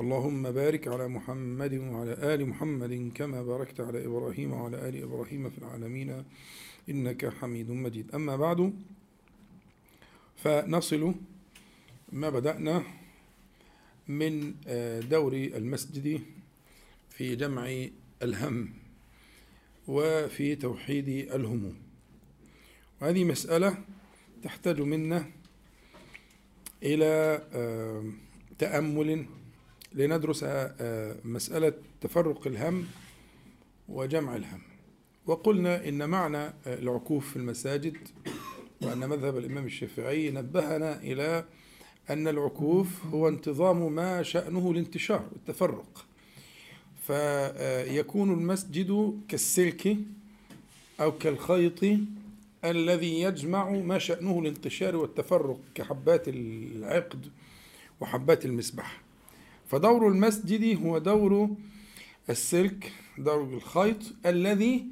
اللهم بارك على محمد وعلى آل محمد كما باركت على إبراهيم وعلى آل إبراهيم في العالمين. إنك حميد مجيد. أما بعد فنصل ما بدأنا من دور المسجد في جمع الهم وفي توحيد الهموم. وهذه مسألة تحتاج منا إلى تأمل لندرس مسألة تفرق الهم وجمع الهم. وقلنا إن معنى العكوف في المساجد وأن مذهب الإمام الشافعي نبهنا إلى أن العكوف هو انتظام ما شأنه الانتشار التفرق. فيكون المسجد كالسلك أو كالخيط الذي يجمع ما شأنه الانتشار والتفرق كحبات العقد وحبات المسبح فدور المسجد هو دور السلك دور الخيط الذي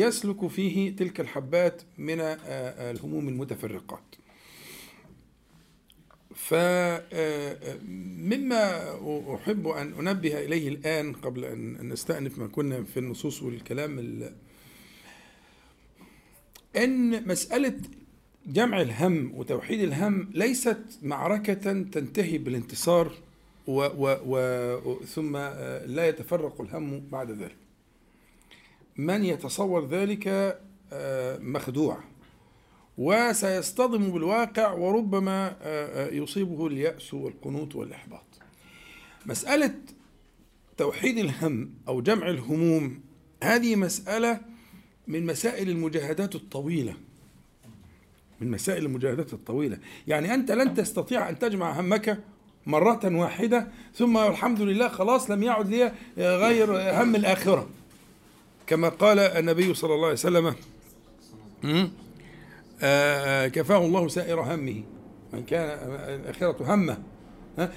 يسلك فيه تلك الحبات من الهموم المتفرقات. فمما أحب أن أنبه إليه الآن قبل أن نستأنف ما كنا في النصوص والكلام أن مسألة جمع الهم وتوحيد الهم ليست معركة تنتهي بالانتصار و و و ثم لا يتفرق الهم بعد ذلك. من يتصور ذلك مخدوع وسيصطدم بالواقع وربما يصيبه اليأس والقنوط والإحباط. مسألة توحيد الهم أو جمع الهموم هذه مسألة من مسائل المجاهدات الطويلة. من مسائل المجاهدات الطويلة. يعني أنت لن تستطيع أن تجمع همك مرة واحدة ثم الحمد لله خلاص لم يعد لي غير هم الآخرة. كما قال النبي صلى الله عليه وسلم كفاه الله سائر همه. من كان الآخرة همه.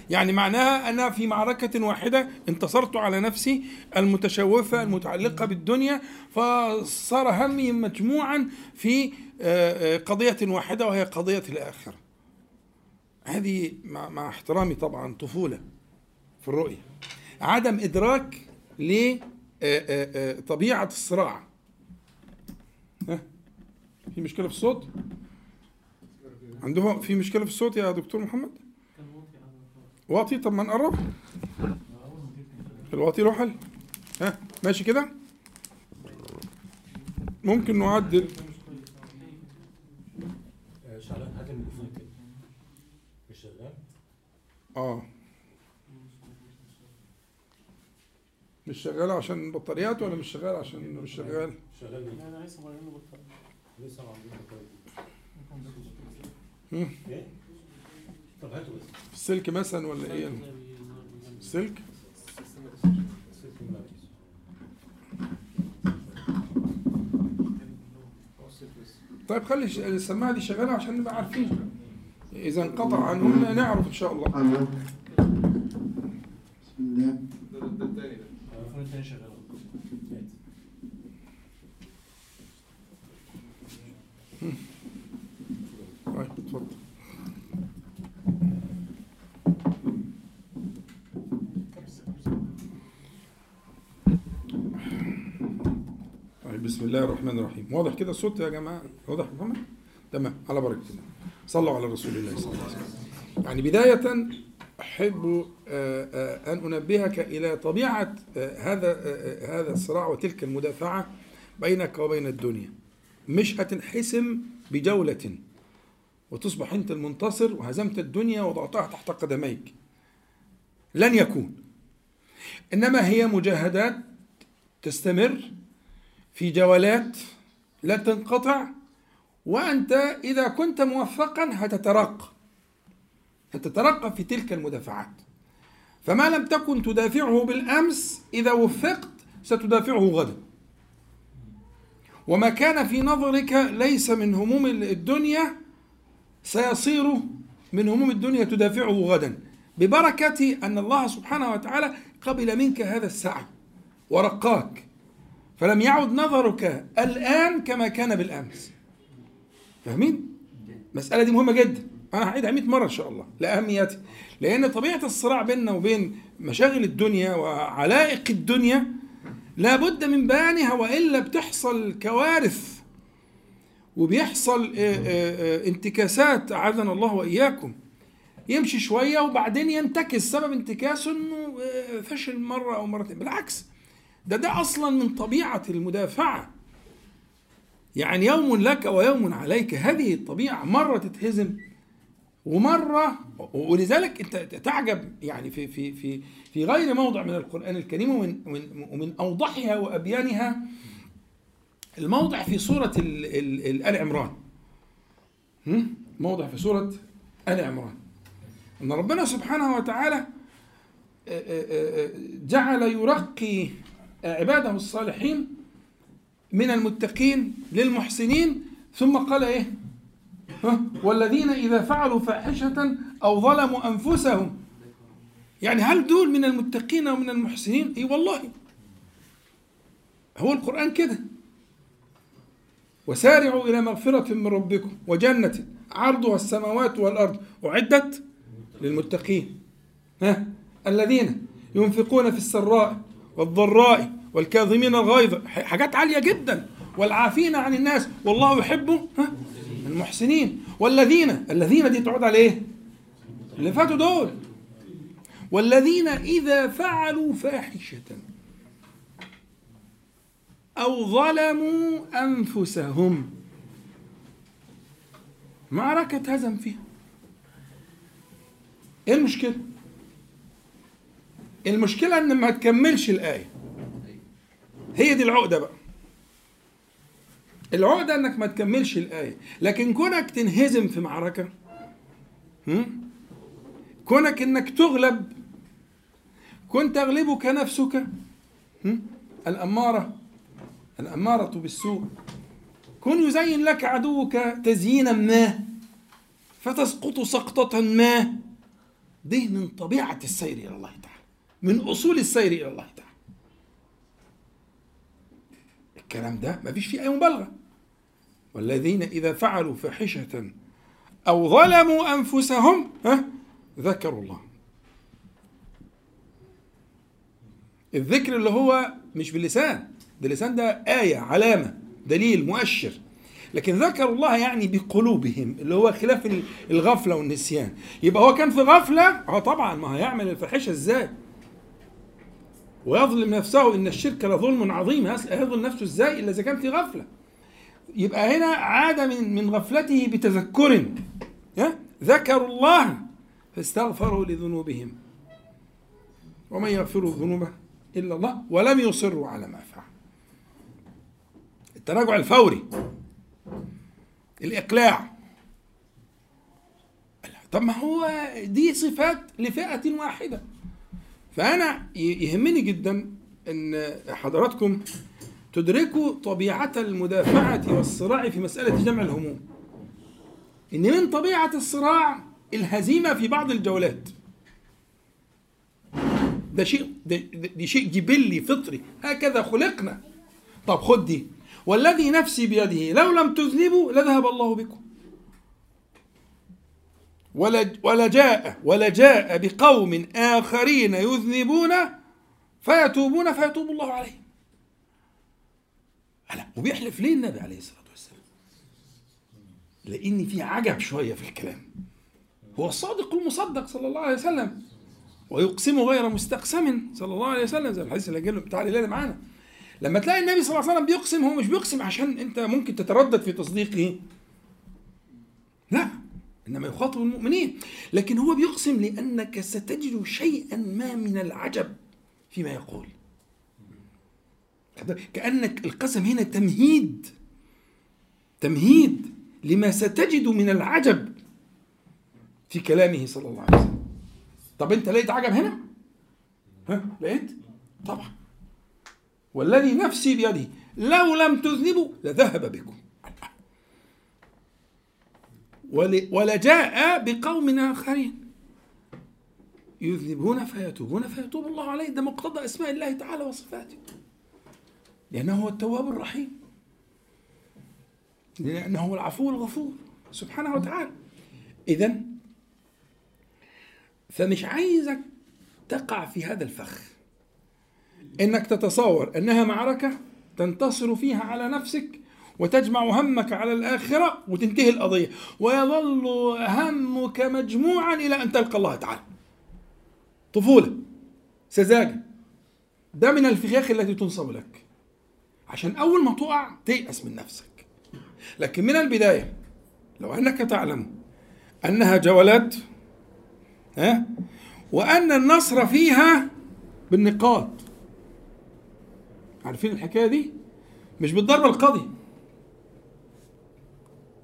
يعني معناها أنا في معركة واحدة انتصرت على نفسي المتشوفة المتعلقة بالدنيا فصار همي مجموعا في قضية واحدة وهي قضية الآخرة. هذه مع احترامي طبعا طفولة في الرؤية. عدم إدراك لطبيعة الصراع. في مشكلة في الصوت؟ عندهم في مشكلة في الصوت يا دكتور محمد؟ واطي طب ما نقرب. الواطي له حل. ها؟ ماشي كده؟ ممكن نعدل شعلان هات الميكروفون كده مش شغال آه مش شغال عشان بطاريات ولا مش شغال عشان مش شغال شغال؟ أنا لسه مغيرين له بطاريه لسه. إيه؟ طب بس السلك مثلا ولا إيه السلك سلك. طيب خلي السماعة دي شغالة عشان نبقى عارفين إذا انقطع عنهم نعرف إن شاء الله. بسم الله. طيب اتفضل. طيب بسم الله الرحمن الرحيم. واضح كده الصوت يا جماعة؟ واضح يا محمد تمام على بركة الله. صلوا على رسول الله صلى الله عليه وسلم. يعني بداية أحب آه، آه، أن أنبهك إلى طبيعة آه، هذا هذا الصراع وتلك المدافعة بينك وبين الدنيا. مش هتنحسم بجولة وتصبح أنت المنتصر وهزمت الدنيا وضعتها تحت قدميك. لن يكون. إنما هي مجاهدات تستمر في جولات لا تنقطع وأنت إذا كنت موفقا هتترقى. هتترقى في تلك المدافعات. فما لم تكن تدافعه بالأمس إذا وفقت ستدافعه غدا. وما كان في نظرك ليس من هموم الدنيا سيصير من هموم الدنيا تدافعه غدا. ببركة أن الله سبحانه وتعالى قبل منك هذا السعي ورقاك. فلم يعد نظرك الآن كما كان بالأمس. فاهمين؟ المسألة دي مهمة جدا. أنا هعيدها 100 مرة إن شاء الله لأهميتها. لأن طبيعة الصراع بيننا وبين مشاغل الدنيا وعلائق الدنيا لابد من بيانها وإلا بتحصل كوارث وبيحصل آه، آه، آه، انتكاسات أعاذنا الله وإياكم. يمشي شوية وبعدين ينتكس سبب انتكاسه إنه فشل مرة أو مرتين. بالعكس ده ده أصلا من طبيعة المدافعة. يعني يوم لك ويوم عليك. هذه الطبيعة مرة تتهزم ومرة ولذلك انت تعجب يعني في في في في غير موضع من القرآن الكريم ومن ومن, أوضحها وأبيانها. الموضع في سورة آل عمران. موضع في سورة آل عمران. أن ربنا سبحانه وتعالى جعل يرقي عباده الصالحين من المتقين للمحسنين ثم قال إيه؟ والذين إذا فعلوا فاحشة أو ظلموا أنفسهم. يعني هل دول من المتقين ومن المحسنين؟ إي والله. هو القرآن كده. وسارعوا إلى مغفرة من ربكم وجنة عرضها السماوات والأرض أعدت للمتقين. ها؟ الذين ينفقون في السراء والضراء والكاظمين الغيظ. حاجات عالية جدا. والعافين عن الناس. والله يحب المحسنين. والذين الذين دي تعود على إيه؟ اللي فاتوا دول. والذين إذا فعلوا فاحشة أو ظلموا أنفسهم. معركة هزم فيها. إيه المشكلة؟ المشكلة إن ما تكملش الآية. هي دي العقدة بقى. العقدة إنك ما تكملش الآية. لكن كونك تنهزم في معركة كونك إنك تغلب كن تغلبك نفسك الأمارة الأمارة بالسوء. كن يزين لك عدوك تزيينا ما فتسقط سقطة ما. دي من طبيعة السير إلى الله تعالى من أصول السير إلى الله تعالى. الكلام ده ما فيش فيه أي مبالغة. والذين إذا فعلوا فاحشة أو ظلموا أنفسهم ها ذكروا الله. الذكر اللي هو مش باللسان ده اللسان ده آية علامة دليل مؤشر. لكن ذكروا الله يعني بقلوبهم اللي هو خلاف الغفلة والنسيان. يبقى هو كان في غفلة آه طبعا ما هيعمل الفاحشة إزاي؟ ويظلم نفسه إن الشرك لظلم عظيم. هيظلم نفسه إزاي؟ إلا إذا كان في غفلة. يبقى هنا عاد من من غفلته بتذكر. ذكروا الله فاستغفروا لذنوبهم. ومن يغفر الذنوب إلا الله ولم يصروا على ما فعل. التراجع الفوري. الإقلاع. طب ما هو دي صفات لفئة واحدة. فأنا يهمني جدا أن حضراتكم تدركوا طبيعة المدافعة والصراع في مسألة جمع الهموم. إن من طبيعة الصراع الهزيمة في بعض الجولات. ده شيء ده, شيء جبلي فطري. هكذا خلقنا. طب خد دي. والذي نفسي بيده لو لم تذنبوا لذهب الله بكم. ولا جاء ولا جاء بقوم آخرين يذنبون فيتوبون فيتوب الله عليهم. ألا وبيحلف ليه النبي عليه الصلاة والسلام؟ لأن في عجب شوية في الكلام. هو الصادق المصدق صلى الله عليه وسلم ويقسم غير مستقسم صلى الله عليه وسلم زي الحديث اللي جاي بتاع الليلة معانا. لما تلاقي النبي صلى الله عليه وسلم بيقسم هو مش بيقسم عشان أنت ممكن تتردد في تصديقه. لا. إنما يخاطب المؤمنين. لكن هو بيقسم لأنك ستجد شيئا ما من العجب فيما يقول. كأنك القسم هنا تمهيد. تمهيد لما ستجد من العجب في كلامه صلى الله عليه وسلم. طب أنت لقيت عجب هنا؟ ها؟ لقيت؟ طبعا. والذي نفسي بيده لو لم تذنبوا لذهب بكم. ولجاء بقوم آخرين. يذنبون فيتوبون فيتوب الله عليه. ده مقتضى أسماء الله تعالى وصفاته. لأنه هو التواب الرحيم. لأنه هو العفو الغفور سبحانه وتعالى. إذا فمش عايزك تقع في هذا الفخ. إنك تتصور أنها معركة تنتصر فيها على نفسك وتجمع همك على الآخرة وتنتهي القضية. ويظل همك مجموعا إلى أن تلقى الله تعالى. طفولة سذاجة. ده من الفخاخ التي تنصب لك. عشان أول ما تقع تيأس من نفسك. لكن من البداية لو أنك تعلم أنها جولات ها وأن النصر فيها بالنقاط عارفين الحكاية دي؟ مش بالضربه القاضيه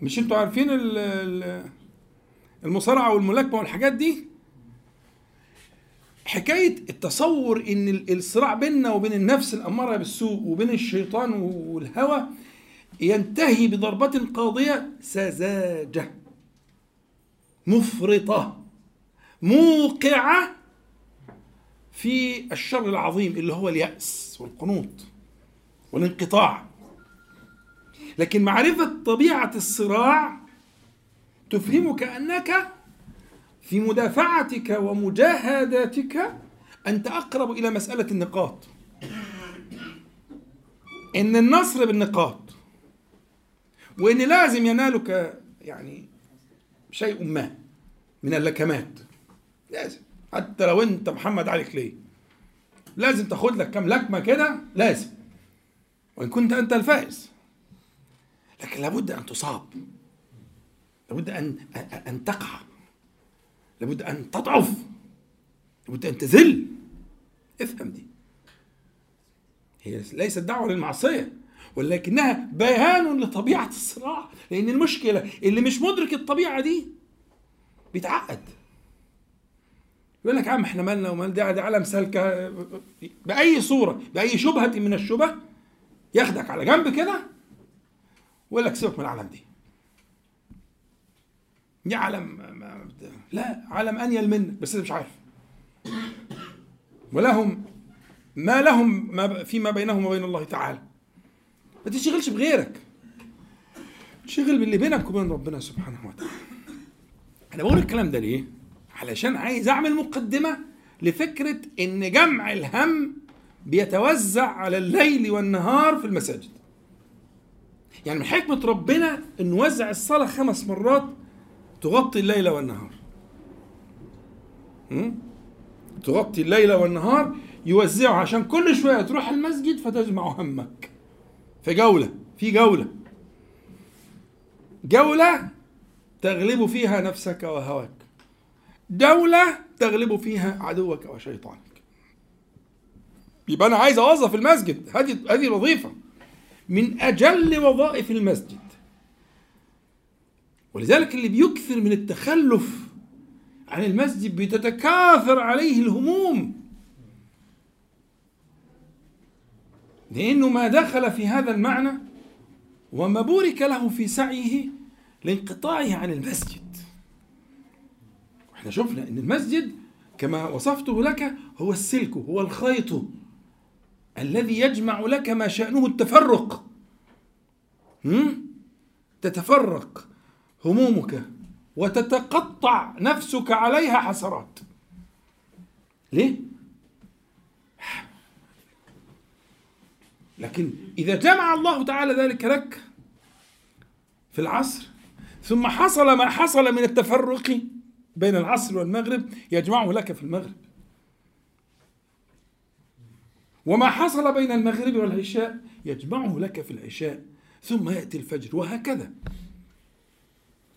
مش أنتوا عارفين ال- ال- المصارعة والملاكمة والحاجات دي؟ حكاية التصور إن ال- الصراع بيننا وبين النفس الأمارة بالسوء وبين الشيطان والهوى ينتهي بضربة قاضية سذاجة. مفرطة. موقعة في الشر العظيم اللي هو اليأس والقنوط والانقطاع. لكن معرفة طبيعة الصراع تفهمك أنك في مدافعتك ومجاهداتك أنت أقرب إلى مسألة النقاط. إن النصر بالنقاط وإن لازم ينالك يعني شيء ما من اللكمات. لازم. حتى لو أنت محمد علي كلي لازم تاخد لك كام لكمة كده؟ لازم. وإن كنت أنت الفائز. لكن لابد أن تصاب. لابد أن أن تقع. لابد أن تضعف. لابد أن تذل. افهم دي. هي ليست دعوة للمعصية ولكنها بيان لطبيعة الصراع. لأن المشكلة اللي مش مدرك الطبيعة دي بيتعقد يقول لك يا عم إحنا مالنا ومال ده ده عالم سالكة. بأي صورة بأي شبهة من الشبه ياخدك على جنب كده ويقول لك سيبك من العالم دي. دي عالم لا عالم أنيل منك بس انت مش عارف. ولهم ما لهم ما فيما بينهم وبين الله تعالى. ما تشتغلش بغيرك. تشغل باللي بينك وبين ربنا سبحانه وتعالى. أنا بقول الكلام ده ليه؟ علشان عايز أعمل مقدمة لفكرة إن جمع الهم بيتوزع على الليل والنهار في المساجد. يعني من حكمة ربنا إن وزع الصلاة خمس مرات تغطي الليل والنهار? تغطي الليل والنهار يوزعه عشان كل شوية تروح المسجد فتجمع همك. في جولة في جولة. جولة تغلب فيها نفسك وهواك. دولة تغلب فيها عدوك وشيطانك. يبقى أنا عايز أوظف المسجد. هذه هذه الوظيفة. من أجل وظائف المسجد. ولذلك اللي بيكثر من التخلف عن المسجد بتتكاثر عليه الهموم. لأنه ما دخل في هذا المعنى وما بورك له في سعيه لانقطاعه عن المسجد. إحنا شفنا إن المسجد كما وصفته لك هو السلك هو الخيط. الذي يجمع لك ما شأنه التفرق هم؟ تتفرق همومك وتتقطع نفسك عليها حسرات ليه؟ لكن إذا جمع الله تعالى ذلك لك في العصر ثم حصل ما حصل من التفرق بين العصر والمغرب يجمعه لك في المغرب وما حصل بين المغرب والعشاء يجمعه لك في العشاء ثم يأتي الفجر وهكذا.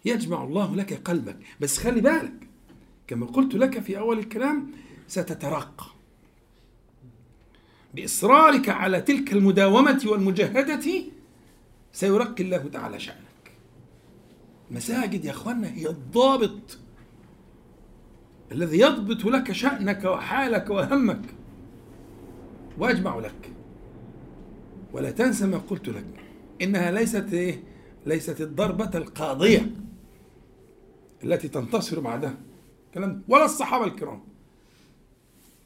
يجمع الله لك قلبك. بس خلي بالك كما قلت لك في أول الكلام ستترقى. بإصرارك على تلك المداومة والمجاهدة سيرقي الله تعالى شأنك. مساجد يا أخوانا هي الضابط الذي يضبط لك شأنك وحالك وهمك. وأجمع لك. ولا تنسى ما قلت لك. إنها ليست إيه؟ ليست الضربة القاضية التي تنتصر بعدها كلام ولا الصحابة الكرام.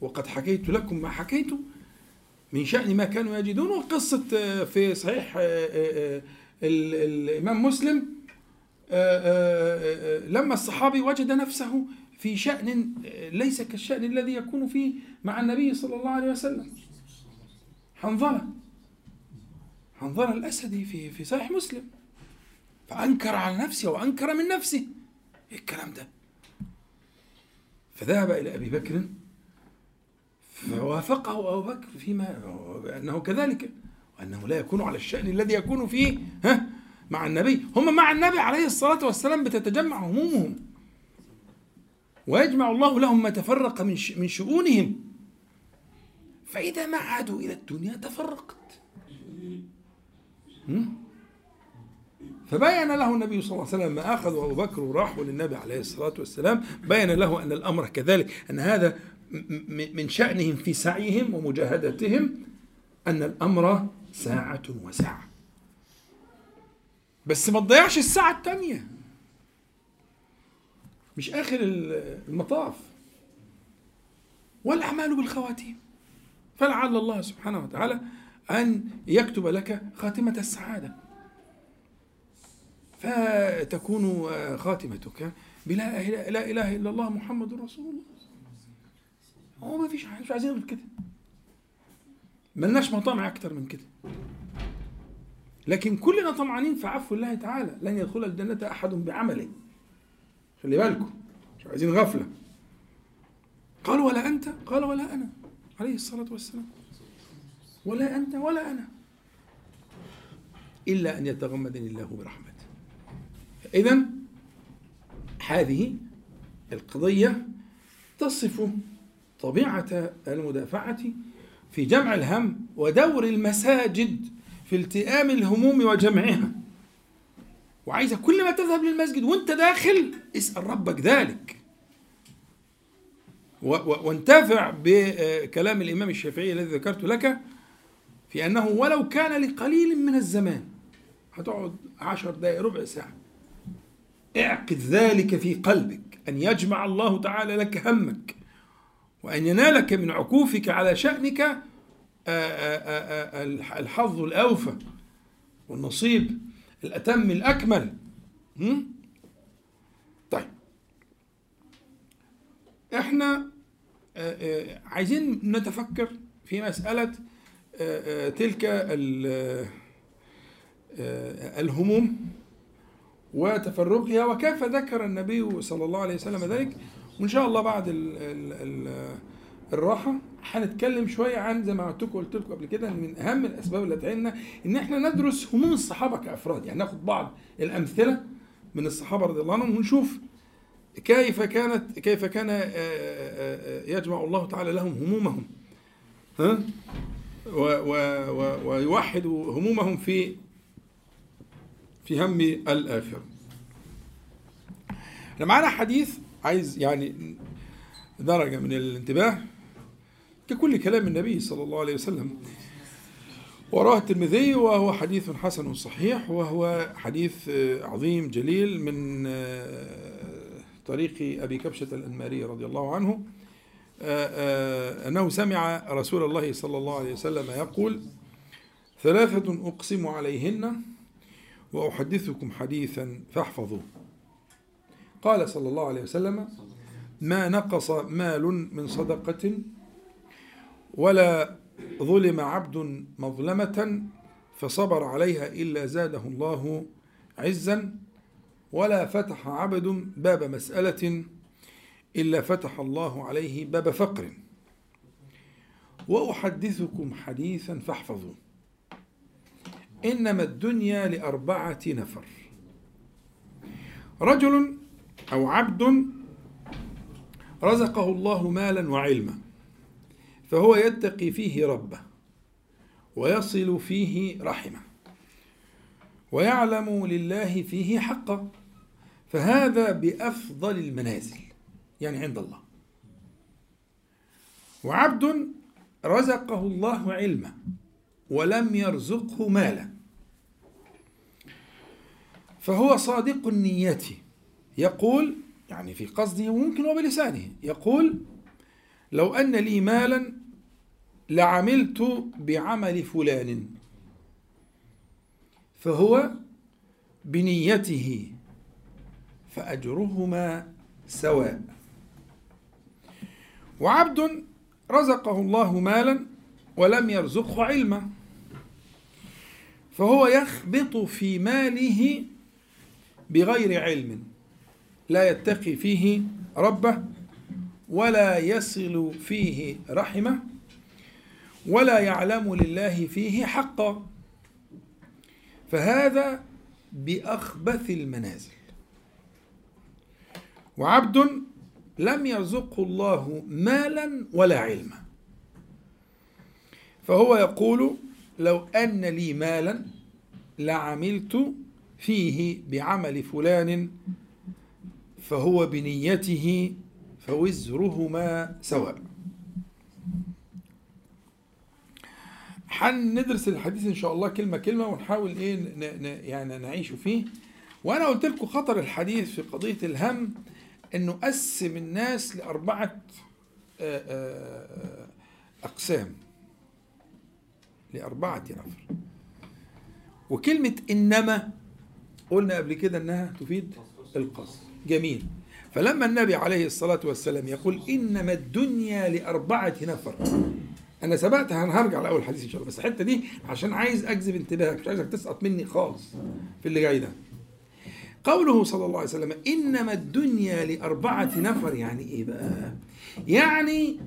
وقد حكيت لكم ما حكيت من شأن ما كانوا يجدون وقصة آه، في صحيح آه، آه، الإمام مسلم لما الصحابي وجد نفسه في شأن ليس كالشأن الذي يكون فيه مع النبي صلى الله عليه وسلم. حنظلة. حنظلة الأسدي في في صحيح مسلم. فأنكر على نفسه وأنكر من نفسه إيه الكلام ده؟ فذهب إلى أبي بكر فوافقه أبو بكر فيما أنه كذلك وأنه لا يكون على الشأن الذي يكون فيه ها مع النبي. هم مع النبي عليه الصلاة والسلام بتتجمع همومهم. ويجمع الله لهم ما تفرق من من شؤونهم. فإذا ما عادوا إلى الدنيا تفرقت. فبين له النبي صلى الله عليه وسلم ما أخذ أبو بكر وراحوا للنبي عليه الصلاة والسلام. بين له أن الأمر كذلك أن هذا من شأنهم في سعيهم ومجاهدتهم أن الأمر ساعة وساعة. بس ما تضيعش الساعة الثانية مش آخر المطاف. والأعمال بالخواتيم. فلعل الله سبحانه وتعالى أن يكتب لك خاتمة السعادة. فتكون خاتمتك بلا لا إله إلا الله محمد رسول الله. هو ما فيش مش عايزين غير كده. ملناش مطامع أكتر من كده. لكن كلنا طمعانين في عفو الله تعالى. لن يدخل الجنة أحد بعمله. خلي بالكم مش عايزين غفلة. قال ولا أنت؟ قال ولا أنا. عليه الصلاة والسلام. ولا أنت ولا أنا. إلا أن يتغمدني الله برحمته. إذا هذه القضية تصف طبيعة المدافعة في جمع الهم ودور المساجد في التئام الهموم وجمعها. وعايزة كل ما تذهب للمسجد وانت داخل اسأل ربك ذلك. وانتفع بكلام الإمام الشافعي الذي ذكرت لك في أنه ولو كان لقليل من الزمان هتقعد عشر دقائق ربع ساعة. اعقد ذلك في قلبك أن يجمع الله تعالى لك همك وأن ينالك من عكوفك على شأنك آه، آه، آه، الحظ الأوفى والنصيب الأتم الأكمل. طيب. إحنا عايزين نتفكر في مسألة تلك الهموم وتفرقها وكيف ذكر النبي صلى الله عليه وسلم ذلك. وإن شاء الله بعد ال ال ال الراحة هنتكلم شوية عن زي ما قلت لكم قلت لكم قبل كده من أهم الأسباب اللي تعيننا إن إحنا ندرس هموم الصحابة كأفراد. يعني ناخد بعض الأمثلة من الصحابة رضي الله عنهم ونشوف كيف كانت كيف كان آه، آه، آه، يجمع الله تعالى لهم همومهم. ها؟ ويوحد همومهم في في هم الآخرة. إحنا معانا حديث عايز يعني درجة من الانتباه ككل كلام النبي صلى الله عليه وسلم. وراه الترمذي وهو حديث حسن صحيح وهو حديث عظيم جليل من طريق أبي كبشة الأنماري رضي الله عنه أنه سمع رسول الله صلى الله عليه وسلم يقول ثلاثة أقسم عليهن وأحدثكم حديثا فاحفظوه. قال صلى الله عليه وسلم ما نقص مال من صدقة ولا ظلم عبد مظلمة فصبر عليها إلا زاده الله عزا ولا فتح عبد باب مسألة إلا فتح الله عليه باب فقر. وأحدثكم حديثا فاحفظوه. إنما الدنيا لأربعة نفر. رجل أو عبد رزقه الله مالا وعلما فهو يتقي فيه ربه ويصل فيه رحمه ويعلم لله فيه حقا فهذا بأفضل المنازل يعني عند الله. وعبد رزقه الله علما ولم يرزقه مالا. فهو صادق النية يقول يعني في قصده وممكن وبلسانه يقول لو أن لي مالا لعملت بعمل فلان. فهو بنيته فأجرهما سواء. وعبد رزقه الله مالا ولم يرزقه علما. فهو يخبط في ماله بغير علم. لا يتقي فيه ربه ولا يصل فيه رحمه ولا يعلم لله فيه حقا. فهذا بأخبث المنازل. وعبد لم يرزقه الله مالا ولا علما. فهو يقول لو أن لي مالا لعملت فيه بعمل فلان فهو بنيته فوزرهما سواء. هندرس الحديث إن شاء الله كلمة كلمة ونحاول إيه يعني نعيش فيه. وأنا قلت لكم خطر الحديث في قضية الهم إنه قسم الناس لأربعة آه، آه، أقسام. لأربعة نفر. وكلمة إنما قلنا قبل كده إنها تفيد القصر جميل. فلما النبي عليه الصلاة والسلام يقول إنما الدنيا لأربعة نفر. أنا سبقت أنا هرجع لأول حديث إن شاء الله. بس الحتة دي عشان عايز أجذب انتباهك مش عايزك تسقط مني خالص في اللي جاي ده. قوله صلى الله عليه وسلم إنما الدنيا لأربعة نفر. يعني إيه بقى؟ يعني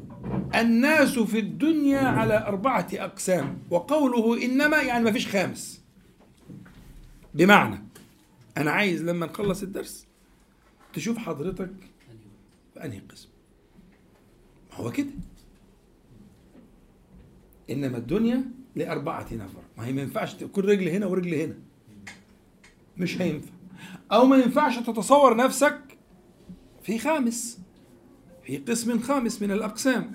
الناس في الدنيا على أربعة أقسام وقوله إنما يعني ما فيش خامس. بمعنى أنا عايز لما نخلص الدرس تشوف حضرتك في أنهي قسم. ما هو كده. إنما الدنيا لأربعة نفر. ما هي ما ينفعش تكون رجل هنا ورجل هنا. مش هينفع. أو ما ينفعش تتصور نفسك في خامس في قسم خامس من الأقسام.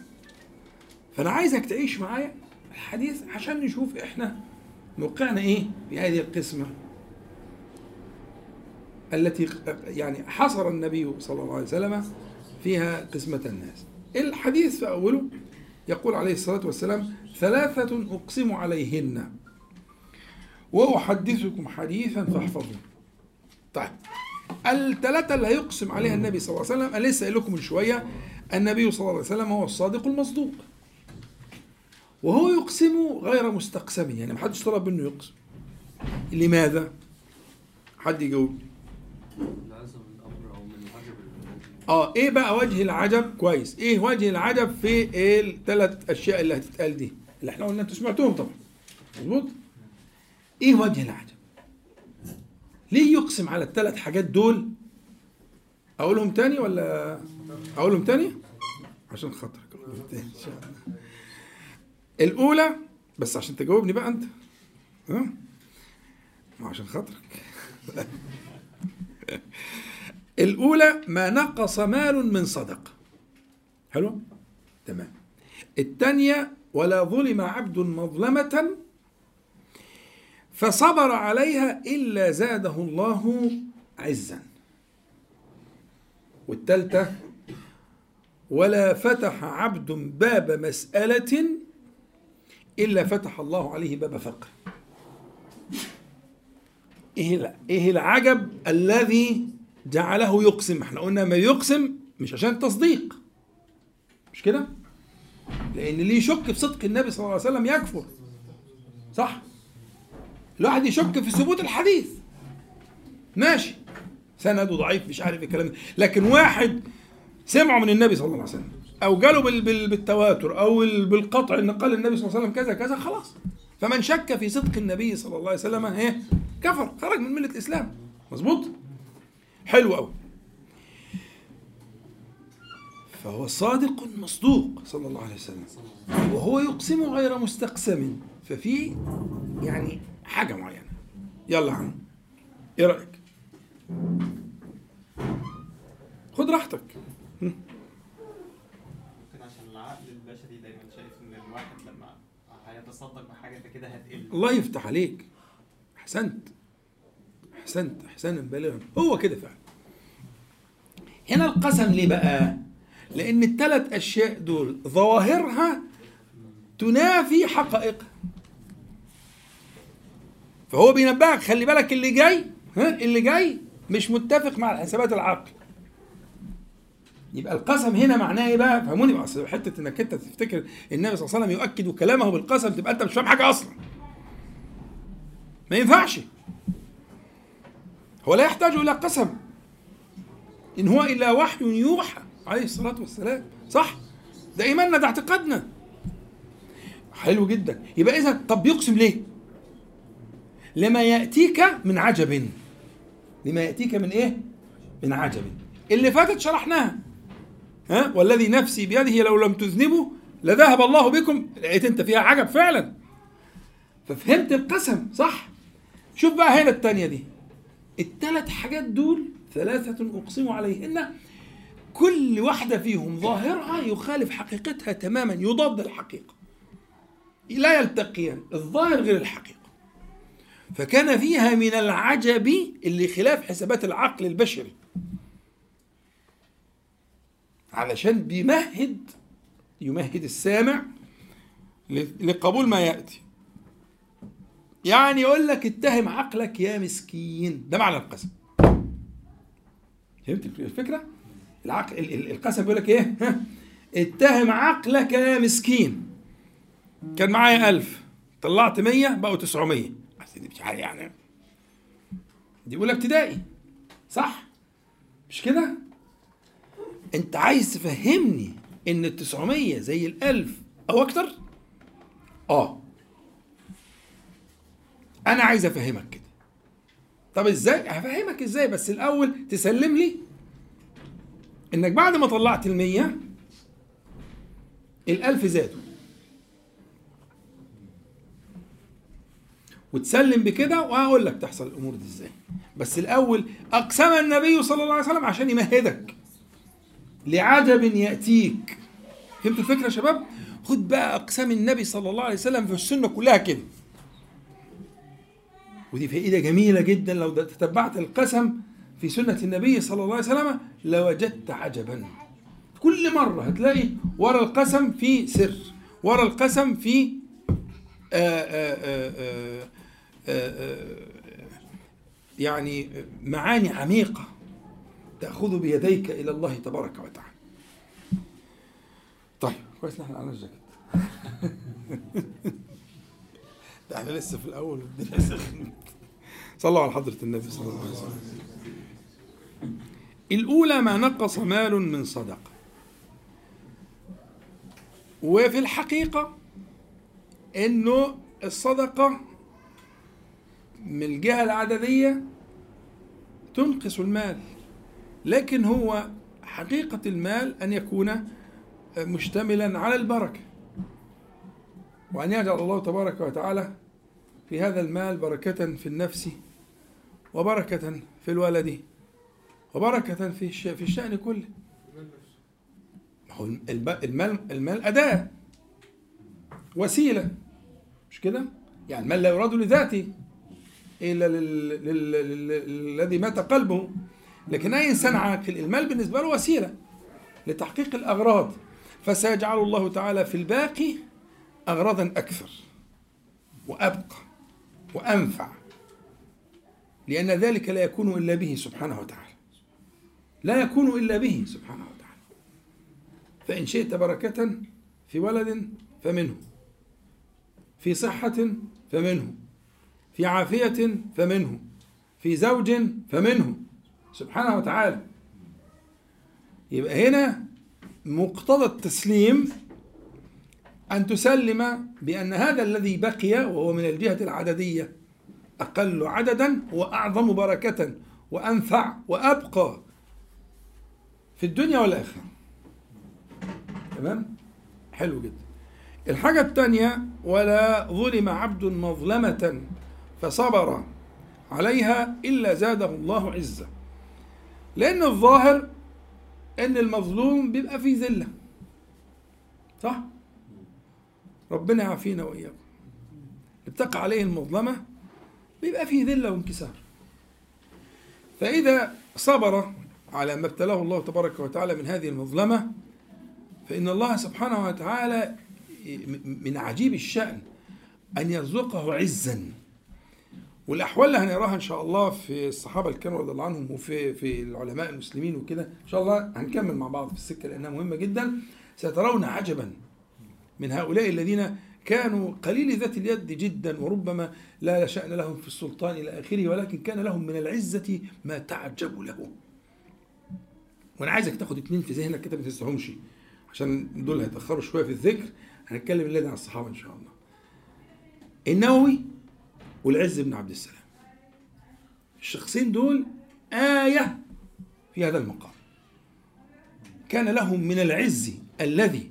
فأنا عايزك تعيش معايا الحديث عشان نشوف إحنا موقعنا إيه في هذه القسمة. التي يعني حصر النبي صلى الله عليه وسلم فيها قسمة الناس. الحديث في أوله يقول عليه الصلاة والسلام ثلاثة أقسم عليهن. وأحدثكم حديثا فاحفظوا طيب. الثلاثة اللي هيقسم عليها النبي صلى الله عليه وسلم أنا لسه لكم من شوية النبي صلى الله عليه وسلم هو الصادق المصدوق. وهو يقسم غير مستقسم يعني ما حدش طلب منه يقسم. لماذا؟ حد يجاوب. آه إيه بقى وجه العجب؟ كويس. إيه وجه العجب في الثلاث أشياء اللي هتتقال دي؟ اللي إحنا قلنا أنتوا سمعتوهم طبعا. مظبوط؟ إيه وجه العجب؟ ليه يقسم على الثلاث حاجات دول؟ أقولهم تاني ولا أقولهم تاني؟ عشان خاطرك. الأولى بس عشان تجاوبني بقى أنت. ها؟ عشان خاطرك. الأولى ما نقص مال من صدقة حلو؟ تمام. الثانية ولا ظلم عبد مظلمة فصبر عليها إلا زاده الله عزا. والثالثة ولا فتح عبد باب مسألة إلا فتح الله عليه باب فقر الع- إيه العجب الذي جعله يقسم؟ إحنا قلنا ما يقسم مش عشان تصديق. مش كده؟ لأن اللي يشك في صدق النبي صلى الله عليه وسلم يكفر. صح؟ الواحد يشك في ثبوت الحديث. ماشي. سنده ضعيف مش عارف الكلام ده. لكن واحد سمعه من النبي صلى الله عليه وسلم أو جاله بال- بال- بالتواتر أو ال- بالقطع إن قال النبي صلى الله عليه وسلم كذا كذا خلاص. فمن شك في صدق النبي صلى الله عليه وسلم إيه؟ كفر خرج من ملة الإسلام. مظبوط؟ حلو قوي فهو صادق مصدوق صلى الله عليه وسلم وهو يقسم غير مستقسم. ففي يعني حاجة معينة. يلا يا عم. إيه رأيك؟ خد راحتك. ممكن عشان العقل البشري دايما شايف إن الواحد لما هيتصدق بحاجة فكده هتقل. الله يفتح عليك. أحسنت. أحسنت. احسانا بالغا. هو كده فعلا. هنا القسم ليه بقى؟ لأن الثلاث أشياء دول ظواهرها تنافي حقائقها. فهو بينبهك خلي بالك اللي جاي ها اللي جاي مش متفق مع الحسابات العقل يبقى القسم هنا معناه إيه بقى؟ فهموني بقى حتة إنك أنت تفتكر النبي صلى الله عليه وسلم يؤكد كلامه بالقسم تبقى أنت مش فاهم حاجة أصلا. ما ينفعش. هو لا يحتاج إلى قسم. إن هو إلا وحي يوحى عليه الصلاة والسلام، صح؟ ده إيماننا ده اعتقادنا. حلو جدا، يبقى اذا طب يقسم ليه؟ لما يأتيك من عجب. لما يأتيك من إيه؟ من عجب. اللي فاتت شرحناها. ها والذي نفسي بيده لو لم تذنبوا لذهب الله بكم لقيت أنت فيها عجب فعلا ففهمت القسم صح شوف بقى هنا الثانية دي الثلاث حاجات دول ثلاثة أقسم عليهن كل واحدة فيهم ظاهرها يخالف حقيقتها تماما يضاد الحقيقة لا يلتقيان الظاهر غير الحقيقة فكان فيها من العجب اللي خلاف حسابات العقل البشري. علشان بيمهد يمهد السامع لقبول ما يأتي. يعني يقول لك اتهم عقلك يا مسكين. ده معنى القسم. فهمت الفكرة؟ العقل القسم بيقول لك إيه؟ اتهم عقلك يا مسكين. كان معايا ألف. طلعت مية بقوا تسعمية. دي مش يعني. دي أولى ابتدائي صح؟ مش كده؟ أنت عايز تفهمني إن ال 900 زي ال 1000 أو أكتر؟ آه. أنا عايز أفهمك كده. طب إزاي؟ هفهمك إزاي بس الأول تسلم لي إنك بعد ما طلعت ال 100 ال 1000 زادوا. وتسلم بكده وهقول لك تحصل الأمور دي إزاي. بس الأول أقسم النبي صلى الله عليه وسلم عشان يمهدك. لعجب يأتيك. فهمت الفكرة يا شباب؟ خد بقى أقسام النبي صلى الله عليه وسلم في السنة كلها كده. ودي فائدة جميلة جدا. لو تتبعت القسم في سنة النبي صلى الله عليه وسلم لوجدت عجبا. كل مرة هتلاقي ورا القسم في سر ورا القسم في آآ آآ آآ يعني معاني عميقة تأخذ بيديك إلى الله تبارك وتعالى. طيب كويس نحن على الجاكيت ده إحنا لسه في الأول. والدنيا سخنت صلوا على حضرة النبي صلى الله عليه وسلم. الأولى ما نقص مال من صدقة وفي الحقيقة إنه الصدقة من الجهة العددية تنقص المال. لكن هو حقيقة المال أن يكون مشتملا على البركة. وأن يجعل الله تبارك وتعالى في هذا المال بركة في النفس وبركة في الولد وبركة في في الشأن كله. هو المال المال أداة وسيلة. مش كده؟ يعني المال لا يراد لذاته. إلا للذي مات قلبه. لكن أي إنسان عاقل المال بالنسبة له وسيلة لتحقيق الأغراض. فسيجعل الله تعالى في الباقي أغراضا أكثر وأبقى وأنفع. لأن ذلك لا يكون إلا به سبحانه وتعالى. لا يكون إلا به سبحانه وتعالى. فإن شئت بركة في ولد فمنه في صحة فمنه. في عافية فمنه في زوج فمنه سبحانه وتعالى. يبقى هنا مقتضى التسليم أن تسلم بأن هذا الذي بقي وهو من الجهة العددية أقل عددا وأعظم بركة وأنفع وأبقى في الدنيا والآخرة. تمام؟ حلو جدا. الحاجة الثانية ولا ظلم عبد مظلمة فصبر عليها إلا زاده الله عزة. لأن الظاهر أن المظلوم بيبقى فيه ذلة. صح؟ ربنا يعافينا وإياكم. بتقع عليه المظلمة بيبقى فيه ذلة وانكسار. فإذا صبر على ما ابتلاه الله تبارك وتعالى من هذه المظلمة فإن الله سبحانه وتعالى من عجيب الشأن أن يرزقه عزا. والأحوال اللي هنراها إن شاء الله في الصحابة الكرام رضي الله عنهم وفي في العلماء المسلمين وكده إن شاء الله هنكمل مع بعض في السكة لأنها مهمة جدا. سترون عجبا من هؤلاء الذين كانوا قليل ذات اليد جدا وربما لا شأن لهم في السلطان إلى آخره ولكن كان لهم من العزة ما تعجب له. وأنا عايزك تاخد اتنين في ذهنك كده ما تنساهمش عشان دول هيتأخروا شوية في الذكر. هنتكلم الليلة عن الصحابة إن شاء الله. النووي والعز بن عبد السلام. الشخصين دول آية في هذا المقام. كان لهم من العز الذي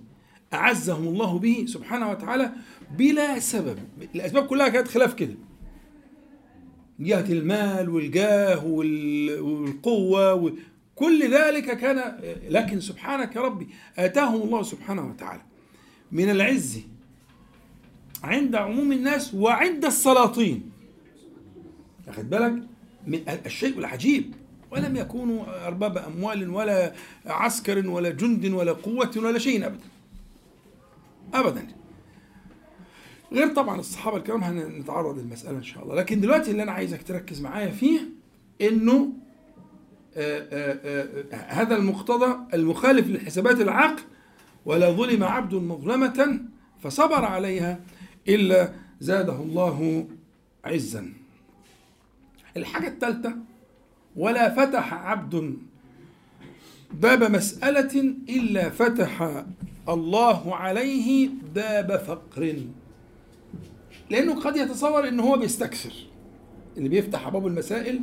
أعزهم الله به سبحانه وتعالى بلا سبب. الأسباب كلها كانت خلاف كده. جهة المال والجاه والقوة كل ذلك كان لكن سبحانك يا ربي آتاهم الله سبحانه وتعالى. من العز عند عموم الناس وعند السلاطين. أخذ بالك؟ من الشيء العجيب. ولم يكونوا أرباب أموال ولا عسكر ولا جند ولا قوة ولا شيء أبدا. أبدا. غير طبعا الصحابة الكرام هنتعرض للمسألة إن شاء الله. لكن دلوقتي اللي أنا عايزك تركز معايا فيه إنه آآ آآ هذا المقتضى المخالف لحسابات العقل ولا ظلم عبد مظلمة فصبر عليها. إلا زاده الله عزا. الحاجة الثالثة ولا فتح عبد باب مسألة إلا فتح الله عليه باب فقر. لأنه قد يتصور أنه هو بيستكثر اللي بيفتح أبواب المسائل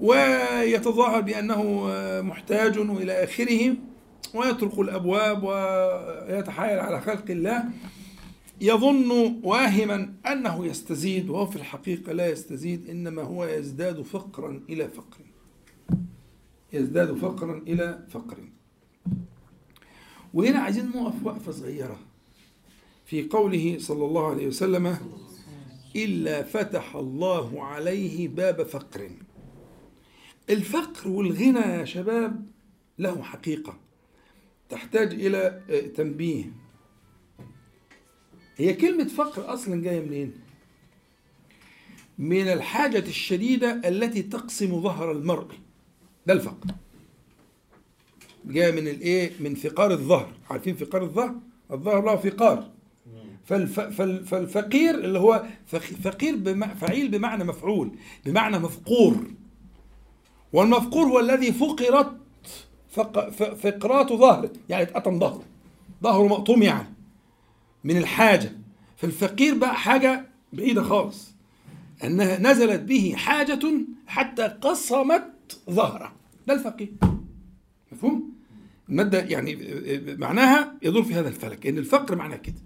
ويتظاهر بأنه محتاج إلى آخره ويطرق الأبواب ويتحايل على خلق الله. يظن واهما أنه يستزيد وهو في الحقيقة لا يستزيد إنما هو يزداد فقرا إلى فقر. يزداد فقرا إلى فقر. وهنا عايزين نقف وقفة صغيرة. في قوله صلى الله عليه وسلم إلا فتح الله عليه باب فقر. الفقر والغنى يا شباب له حقيقة تحتاج إلى تنبيه. هي كلمة فقر أصلا جاية منين؟ من الحاجة الشديدة التي تقسم ظهر المرء. ده الفقر. جاء من الإيه؟ من فقار الظهر. عارفين فقار الظهر؟ الظهر له فقار. فالف فالفقير اللي هو فقير بمع فعيل بمعنى مفعول بمعنى مفقور. والمفقور هو الذي فقرت فق فقرات ظهره يعني اتقطم ظهره. ظهره مقطوم يعني. من الحاجة. فالفقير بقى حاجة بعيدة خالص. أنها نزلت به حاجة حتى قصمت ظهره. ده الفقير. مفهوم؟ المادة يعني معناها يدور في هذا الفلك إن الفقر معناه كده.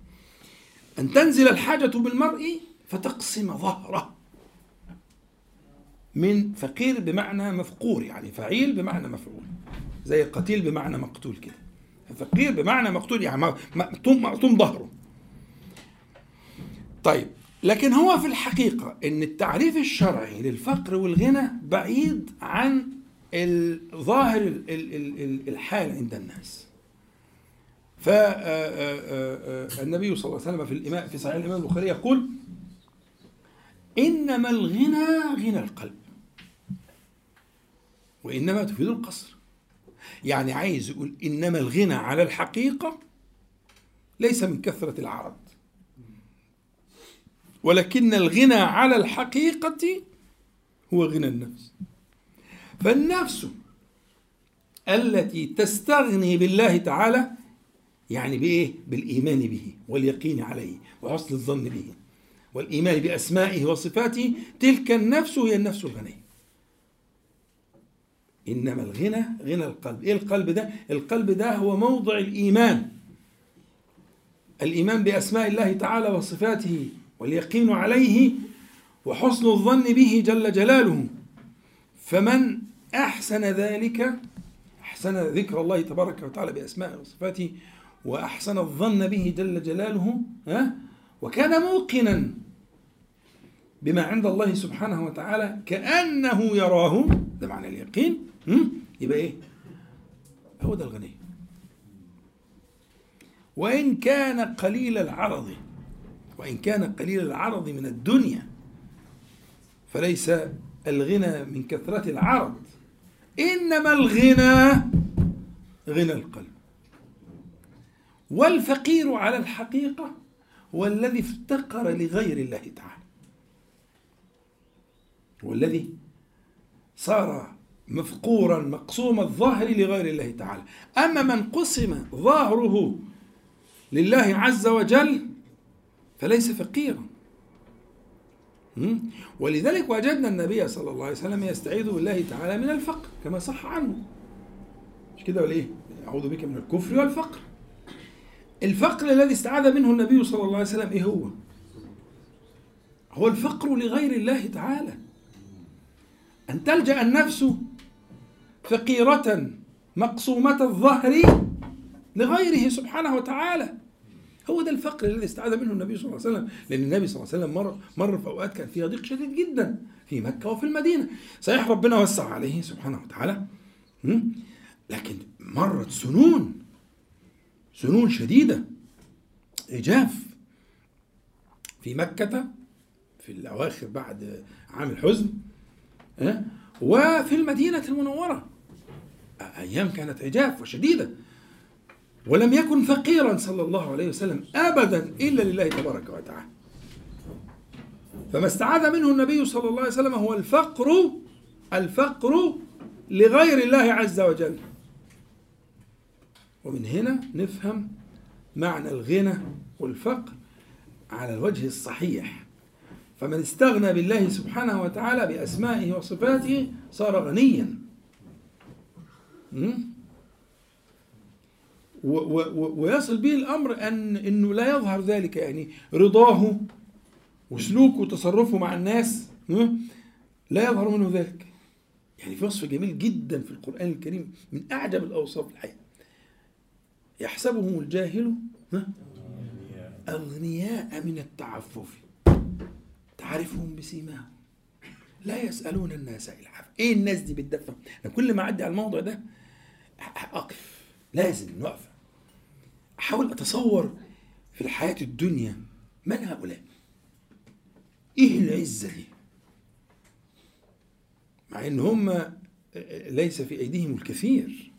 أن تنزل الحاجة بالمرء فتقسم ظهره. من فقير بمعنى مفقور يعني فعيل بمعنى مفعول. زي قتيل بمعنى مقتول كده. فقير بمعنى مقتول يعني مقطوم ظهره. طيب لكن هو في الحقيقة إن التعريف الشرعي للفقر والغنى بعيد عن الظاهر الحال عند الناس. فالنبي صلى الله عليه وسلم في الإمام في صحيح الإمام البخاري يقول إنما الغنى غنى القلب وإنما تفيد القصر. يعني عايز يقول إنما الغنى على الحقيقة ليس من كثرة العرض ولكن الغنى على الحقيقة هو غنى النفس. فالنفس التي تستغني بالله تعالى يعني بإيه؟ بالإيمان به واليقين عليه وحسن الظن به والإيمان بأسمائه وصفاته تلك النفس هي النفس الغنية إنما الغنى غنى القلب. إيه القلب ده؟ القلب ده هو موضع الإيمان. الإيمان بأسماء الله تعالى وصفاته. واليقين عليه وحسن الظن به جل جلاله. فمن أحسن ذلك أحسن ذكر الله تبارك وتعالى بأسمائه وصفاته وأحسن الظن به جل جلاله ها؟ وكان موقنا بما عند الله سبحانه وتعالى كأنه يراه. ده معنى اليقين؟ يبقى إيه؟ هو ده الغني. وإن كان قليل العرض. وإن كان قليل العرض من الدنيا فليس الغنى من كثرة العرض. إنما الغنى غنى القلب. والفقير على الحقيقة هو الذي افتقر لغير الله تعالى. هو الذي صار مفقورا مقسوم الظاهر لغير الله تعالى. أما من قسم ظاهره لله عز وجل فليس فقيرا? ولذلك وجدنا النبي صلى الله عليه وسلم يستعيذ بالله تعالى من الفقر كما صح عنه مش كده ولا إيه؟ أعوذ بك من الكفر والفقر الفقر الذي استعاذ منه النبي صلى الله عليه وسلم إيه هو؟ هو الفقر لغير الله تعالى أن تلجأ النفس فقيرة مقسومه الظهر لغيره سبحانه وتعالى هو ده الفقر الذي استعاذ منه النبي صلى الله عليه وسلم. لأن النبي صلى الله عليه وسلم مر مر في أوقات كان فيها ضيق شديد جدا في مكة وفي المدينة. صحيح ربنا وسع عليه سبحانه وتعالى? لكن مرت سنون سنون شديدة إجاف في مكة في الأواخر بعد عام الحزن؟ وفي المدينة المنورة. أيام كانت عجاف وشديدة. ولم يكن فقيرا صلى الله عليه وسلم أبدا إلا لله تبارك وتعالى. فما استعاذ منه النبي صلى الله عليه وسلم هو الفقر الفقر لغير الله عز وجل. ومن هنا نفهم معنى الغنى والفقر على الوجه الصحيح. فمن استغنى بالله سبحانه وتعالى بأسمائه وصفاته صار غنيا. ويصل به الأمر أن أنه لا يظهر ذلك يعني رضاه وسلوكه وتصرفه مع الناس? لا يظهر منه ذلك. يعني في وصف جميل جدا في القرآن الكريم من أعجب الأوصاف الحقيقة يحسبهم الجاهل ها؟ أغنياء من التعفف. تعرفهم بسيماهم. لا يسألون الناس إلحافا إيه الناس دي بتدفع أنا كل ما أعدي على الموضوع ده أقف. لازم نقف. أحاول أتصور في الحياة الدنيا من هؤلاء؟ إيه العزة دي؟ مع إن هم ليس في أيديهم الكثير.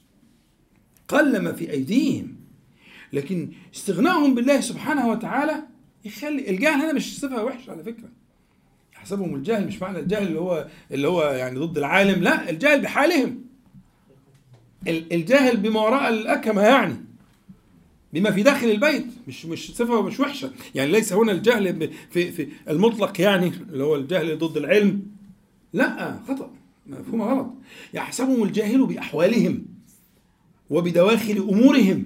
قل ما في أيديهم. لكن استغنائهم بالله سبحانه وتعالى يخلي الجهل هنا مش صفة وحشة على فكرة. يحسبهم الجهل مش معنى الجهل اللي هو اللي هو يعني ضد العالم لا الجهل بحالهم. ال- الجاهل بما وراء الأكمة يعني. بما في داخل البيت. مش مش صفة مش وحشة. يعني ليس هنا الجهل في في المطلق يعني اللي هو الجهل ضد العلم. لا خطأ. مفهوم غلط. يحسبهم الجاهل بأحوالهم وبدواخل أمورهم.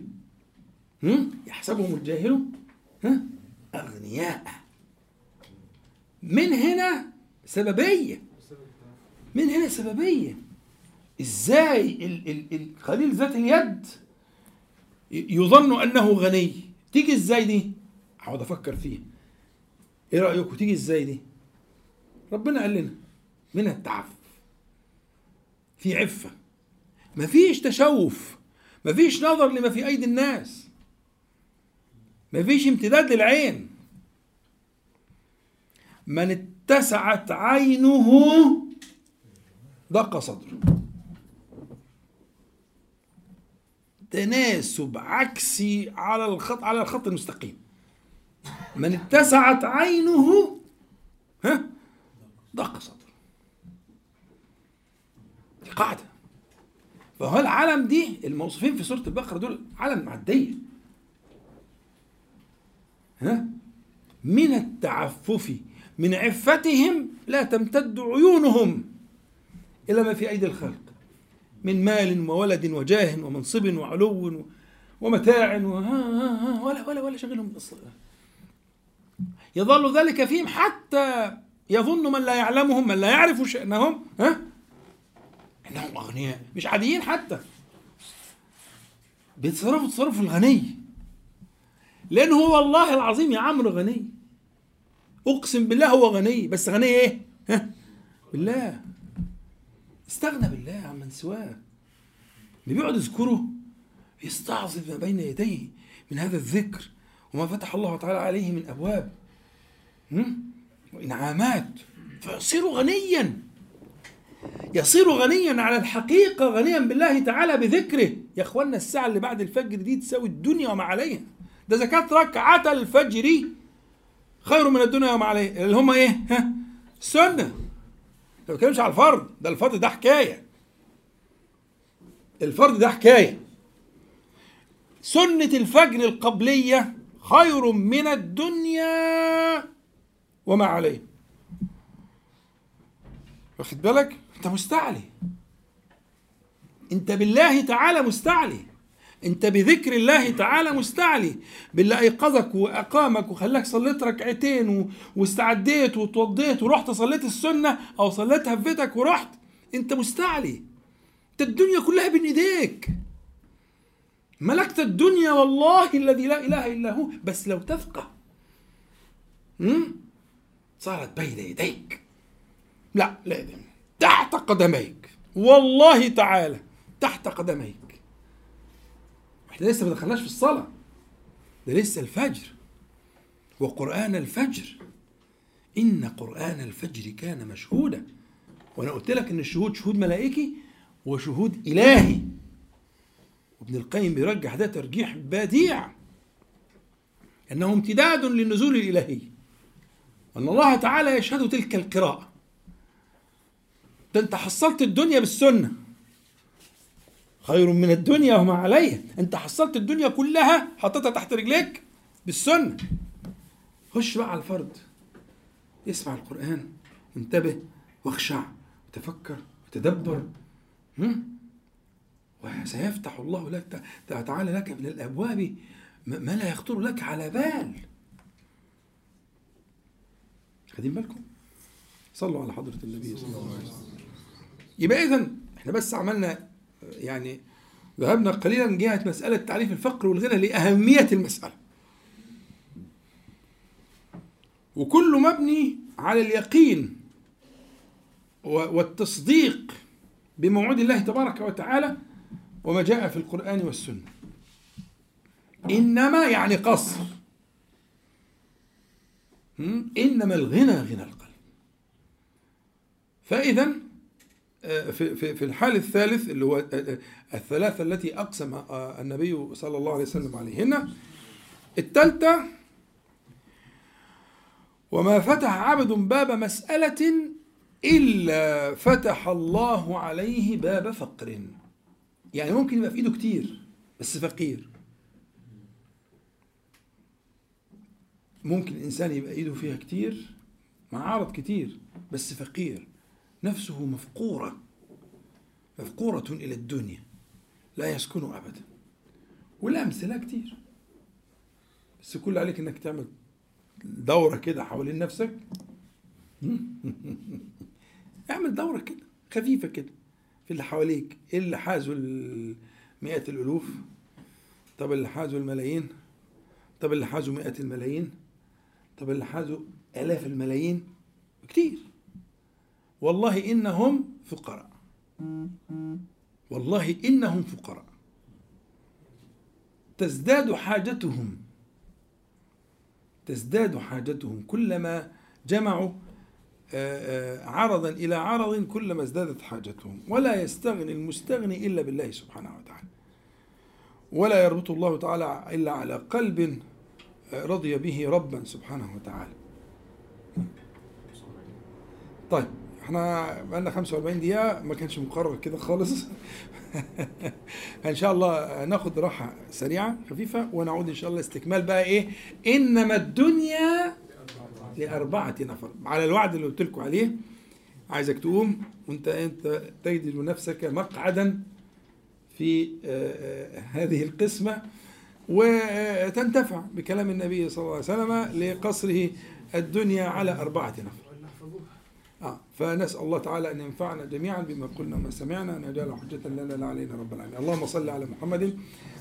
هم؟ يحسبهم الجاهل ها؟ أغنياء. من هنا سببية من هنا سببية إزاي ال- ال- القليل ذات اليد يظن أنه غني. تيجي إزاي دي؟ أقعد أفكر فيها إيه رايكم تيجي إزاي دي؟ ربنا قال لنا من التعفف. في عفة. مفيش تشوف. مفيش نظر لما في أيدي الناس. مفيش امتداد للعين. من اتسعت عينه ضاق صدره. تناسب عكسي على الخط على الخط المستقيم. من اتسعت عينه ها؟ ضاق صدره. دي قاعدة. فهو العالم دي الموصوفين في سورة البقرة دول عالم معدية. ها؟ من التعفف من عفتهم لا تمتد عيونهم إلى ما في أيدي الخلق. من مال وولد وجاه ومنصب وعلو ومتاع ولا ولا ولا شغلهم يظل ذلك فيهم حتى يظن من لا يعلمهم من لا يعرف شأنهم ها؟ إنهم أغنياء مش عاديين حتى. بيتصرفوا تصرف الغني. لأنه هو والله العظيم يا عمرو غني. أقسم بالله هو غني بس غني إيه؟ ها؟ بالله. استغنى بالله عمن سواه. اللي بيقعد يذكره يستعظم ما بين يديه من هذا الذكر وما فتح الله تعالى عليه من أبواب. هم؟ وإنعامات. فيصير غنيا. يصير غنيا على الحقيقة غنيا بالله تعالى بذكره. يا اخوانا الساعة اللي بعد الفجر دي تساوي الدنيا وما عليها. ده زكاة ركعة الفجر. خير من الدنيا وما عليها. اللي هم إيه؟ ها؟ السنة. ما بتكلمش على الفرض ده الفرض ده حكاية. الفرض ده حكاية. سنة الفجر القبلية خير من الدنيا وما عليه. واخد بالك؟ انت مستعلي. انت بالله تعالى مستعلي. انت بذكر الله تعالى مستعلي. باللي أيقظك وأقامك وخلاك صليت ركعتين. واستعديت وتوضيت ورحت صليت السنة أو صليتها في بيتك ورحت. انت مستعلي. انت الدنيا كلها بين إيديك. ملكت الدنيا والله الذي لا إله إلا هو. بس لو تفقه. هم؟ صارت بين يديك. لا لا تحت قدميك. والله تعالى تحت قدميك. إحنا لسه ما دخلناش في الصلاة. ده لسه الفجر. وقرآن الفجر. إن قرآن الفجر كان مشهودا. وأنا قلت لك إن الشهود شهود ملائكي وشهود إلهي. وابن القيم بيرجح ده ترجيح بديع. أنه امتداد للنزول الإلهي. أن الله تعالى يشهد تلك القراءة. ده أنت حصلت الدنيا بالسنة. خير من الدنيا وما عليها أنت حصلت الدنيا كلها حطيتها تحت رجليك بالسنة خش بقى على الفرد. اسمع القرآن. وانتبه واخشع. وتفكر وتدبر؟ وسيفتح الله لك تعالى لك من الأبواب. ما لا يخطر لك على بال. خدين بالكم؟ صلوا على حضرة النبي صلى الله عليه وسلم. يبقى إذا إحنا بس عملنا يعني ذهبنا قليلا جهة مسألة تعريف الفقر والغنى لأهمية المسألة. وكله مبني على اليقين والتصديق بموعود الله تبارك وتعالى وما جاء في القرآن والسنة. إنما يعني قصر. إنما الغنى غنى القلب. فإذا في في في الحال الثالث اللي هو الثلاثة التي أقسم النبي صلى الله عليه وسلم عليهن. الثالثة وما فتح عبد باب مسألة إلا فتح الله عليه باب فقر. يعني ممكن يبقى في إيده كتير بس فقير. ممكن الإنسان يبقى إيده فيها كتير معارض كتير بس فقير. نفسه مفقورة مفقورة إلى الدنيا لا يسكن أبدا. والأمثلة كتير. بس كل عليك إنك تعمل دورة كده حوالين نفسك. اعمل دورة كده خفيفة كده في اللي حواليك. إيه اللي حازوا مئات الألوف؟ طب اللي حازوا الملايين؟ طب اللي حازوا مئات الملايين؟ طب اللي حازوا آلاف الملايين؟ كتير. والله إنهم فقراء. والله إنهم فقراء. تزداد حاجتهم. تزداد حاجتهم. كلما جمعوا عرضا إلى عرض كلما ازدادت حاجتهم. ولا يستغني المستغني إلا بالله سبحانه وتعالى. ولا يربط الله تعالى إلا على قلب رضي به ربا سبحانه وتعالى. طيب. إحنا بقالنا 45 دقيقة ما كانش مقرر كده خالص. ان شاء الله ناخد راحة سريعة خفيفة ونعود إن شاء الله استكمال بقى إيه؟ إنما الدنيا لأربعة نفر. على الوعد اللي قلت لكم عليه عايزك تقوم وانت أنت تجد نفسك مقعدا في هذه القسمة وتنتفع بكلام النبي صلى الله عليه وسلم لقصره الدنيا على أربعة نفر. آه. فنسأل الله تعالى أن ينفعنا جميعا بما قلنا وما سمعنا أن يجعل حجة لنا لا علينا رب العالمين. اللهم صل على محمد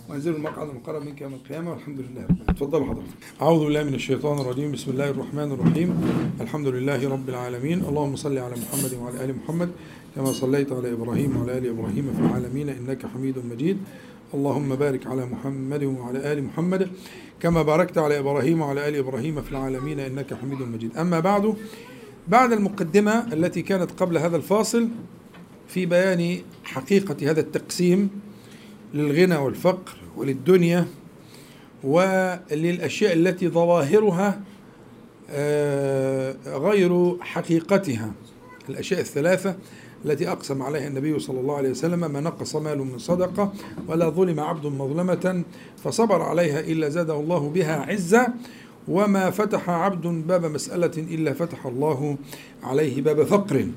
وأنزل المقعد المقرب منك يوم القيامة والحمد لله رب العالمين. تفضلوا حضرتك أعوذ بالله من الشيطان الرجيم. بسم الله الرحمن الرحيم. الحمد لله رب العالمين. اللهم صل على محمد وعلى آل محمد كما صليت على إبراهيم وعلى آل إبراهيم في العالمين إنك حميد مجيد. اللهم بارك على محمد وعلى آل محمد كما باركت على إبراهيم وعلى آل إبراهيم في العالمين إنك حميد مجيد. أما بعد بعد المقدمة التي كانت قبل هذا الفاصل في بيان حقيقة هذا التقسيم للغنى والفقر وللدنيا وللأشياء التي ظواهرها آه، غير حقيقتها. الأشياء الثلاثة التي أقسم عليها النبي صلى الله عليه وسلم ما نقص مال من صدقة ولا ظلم عبد مظلمة فصبر عليها إلا زاده الله بها عزة وما فتح عبد باب مسألة إلا فتح الله عليه باب فقر.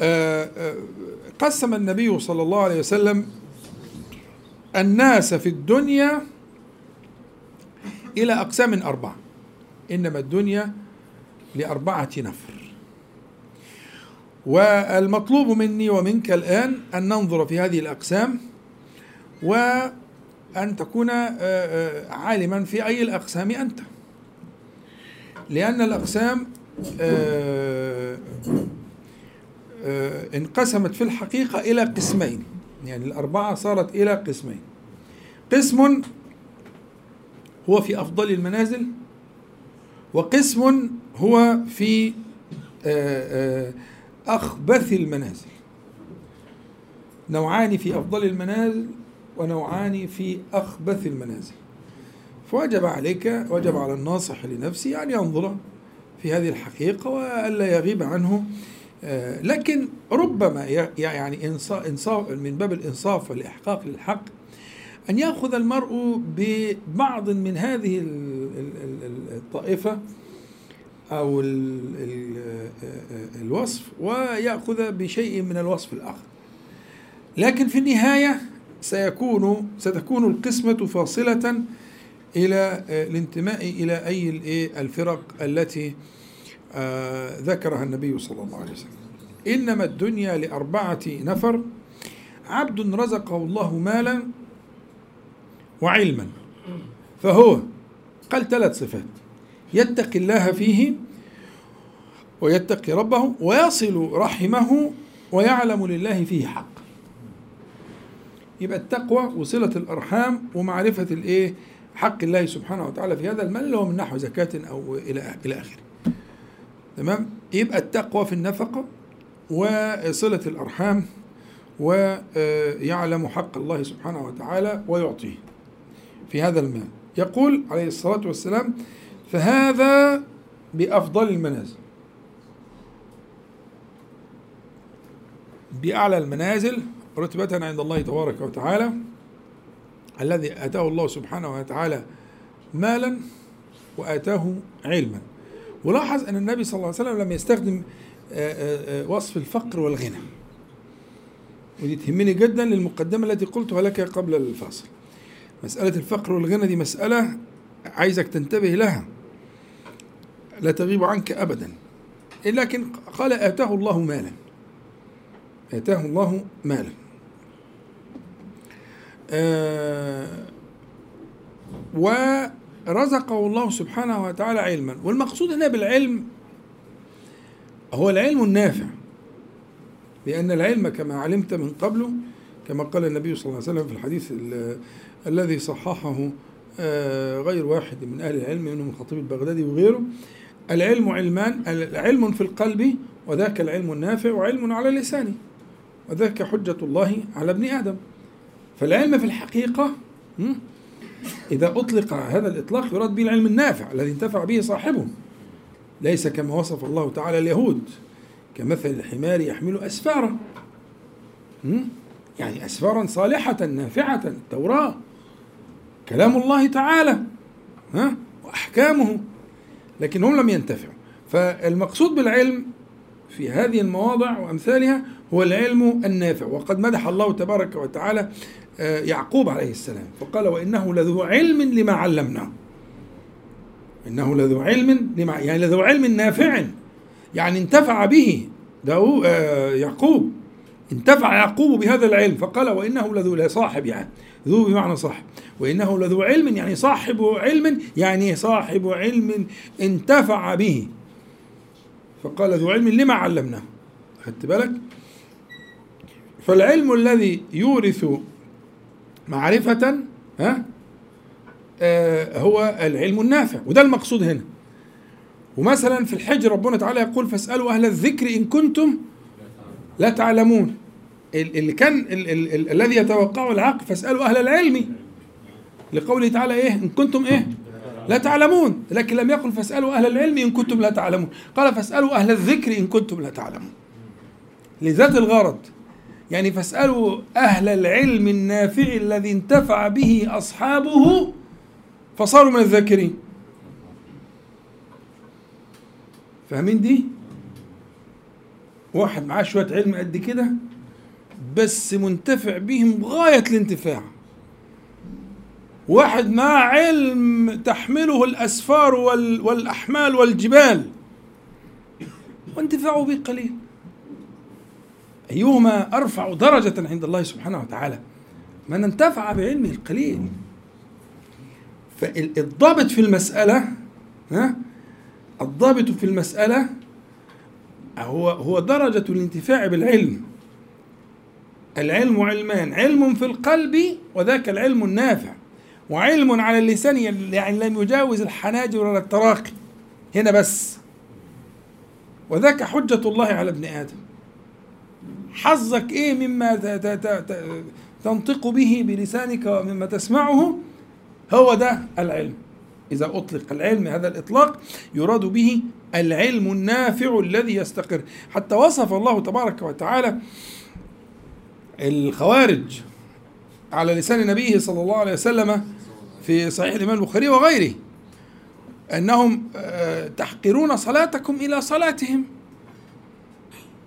آه، آه، قسم النبي صلى الله عليه وسلم الناس في الدنيا إلى أقسام أربعة. إنما الدنيا لأربعة نفر. والمطلوب مني ومنك الآن أن ننظر في هذه الأقسام وأن تكون آه، آه، عالما في أي الأقسام أنت. لأن الأقسام آه، انقسمت في الحقيقة إلى قسمين. يعني الأربعة صارت إلى قسمين. قسم هو في أفضل المنازل وقسم هو في أخبث المنازل. نوعان في أفضل المنازل ونوعان في أخبث المنازل. فوجب عليك وجب على الناصح لنفسه أن ينظر في هذه الحقيقة وألا يغيب عنه. آه، لكن ربما يعني إنصاف من باب الإنصاف والإحقاق للحق أن يأخذ المرء ببعض من هذه ال- ال- ال- الطائفة أو ال ال الوصف ويأخذ بشيء من الوصف الآخر. لكن في النهاية سيكون ستكون القسمة فاصلة إلى الانتماء إلى أي الإيه الفرق التي آه، ذكرها النبي صلى الله عليه وسلم. إنما الدنيا لأربعة نفر. عبد رزقه الله مالا وعلما. فهو قال ثلاث صفات. يتقي الله فيه ويتقي ربه ويصل رحمه ويعلم لله فيه حق. يبقى التقوى وصلة الأرحام ومعرفة الإيه؟ حق الله سبحانه وتعالى في هذا المال اللي هو من نحو زكاة أو إلى إلى آخره. تمام؟ يبقى التقوى في النفقة وصلة الأرحام ويعلم حق الله سبحانه وتعالى ويعطيه في هذا المال. يقول عليه الصلاة والسلام فهذا بأفضل المنازل. بأعلى المنازل رتبة عند الله تبارك وتعالى الذي آتاه الله سبحانه وتعالى مالا وآتاه علما. ولاحظ أن النبي صلى الله عليه وسلم لم يستخدم آه، آه، آه، وصف الفقر والغنى. ودي تهمني جدا للمقدمة التي قلتها لك قبل الفاصل. مسألة الفقر والغنى دي مسألة عايزك تنتبه لها. لا تغيب عنك أبدا. لكن قال آتاه الله مالا. آتاه الله مالا. ورزقه الله سبحانه وتعالى علما. والمقصود هنا بالعلم هو العلم النافع لأن العلم كما علمت من قبل كما قال النبي صلى الله عليه وسلم في الحديث ال- الذي صححه آه، غير واحد من أهل العلم منهم الخطيب البغدادي وغيره. العلم علمان العلم في القلب وذاك العلم النافع وعلم على اللسان وذاك حجة الله على ابن آدم. فالعلم في الحقيقة? إذا أطلق هذا الإطلاق يراد به العلم النافع الذي انتفع به صاحبه. ليس كما وصف الله تعالى اليهود كمثل الحمار يحمل أسفارا? يعني أسفارا صالحة نافعة التوراة كلام الله تعالى ها؟ وأحكامه. لكن هم لم ينتفعوا. فالمقصود بالعلم في هذه المواضع وأمثالها هو العلم النافع. وقد مدح الله تبارك وتعالى يعقوب عليه السلام. فقال وإنه لذو علم لما علمناه إنه لذو علم لما يعني لذو علم نافع. يعني انتفع به داو آه يعقوب. انتفع يعقوب بهذا العلم. فقال وإنه لذو لا صاحب يعني. ذو بمعنى صاحب. وإنه لذو علم يعني صاحب علم يعني صاحب علم انتفع به. فقال ذو علم لما علمناه خدت بالك؟ فالعلم الذي يورث معرفة ها؟ آه هو العلم النافع وده المقصود هنا. ومثلا في الحج ربنا تعالى يقول فاسألوا أهل الذكر إن كنتم لا تعلمون. ال- اللي كان ال- ال- ال- الذي يتوقعه العقل فاسألوا أهل العلم. لقوله تعالى إيه؟ إن كنتم إيه؟ لا تعلمون. لكن لم يقل فاسألوا أهل العلم إن كنتم لا تعلمون. قال فاسألوا أهل الذكر إن كنتم لا تعلمون. لذات الغرض يعني فاسألوا أهل العلم النافع الذي انتفع به أصحابه فصاروا من الذاكرين. فاهمين دي؟ واحد معاه شوية علم قد كده بس منتفع بهم غاية الانتفاع. واحد معاه علم تحمله الأسفار وال والأحمال والجبال. وانتفاعه به قليل. أيهما أرفع درجة عند الله سبحانه وتعالى؟ من انتفع بعلمه القليل. فالضابط في المسألة ها؟ الضابط في المسألة هو هو درجة الانتفاع بالعلم. العلم علمان علم في القلب وذاك العلم النافع. وعلم على اللسان يعني لم يجاوز الحناجر ولا التراقي. هنا بس. وذاك حجة الله على ابن آدم. حظك إيه مما تنطق به بلسانك ومما تسمعه؟ هو ده العلم. إذا أطلق العلم هذا الإطلاق يراد به العلم النافع الذي يستقر. حتى وصف الله تبارك وتعالى الخوارج على لسان نبيه صلى الله عليه وسلم في صحيح الإمام البخاري وغيره أنهم آه، تحقرون صلاتكم إلى صلاتهم.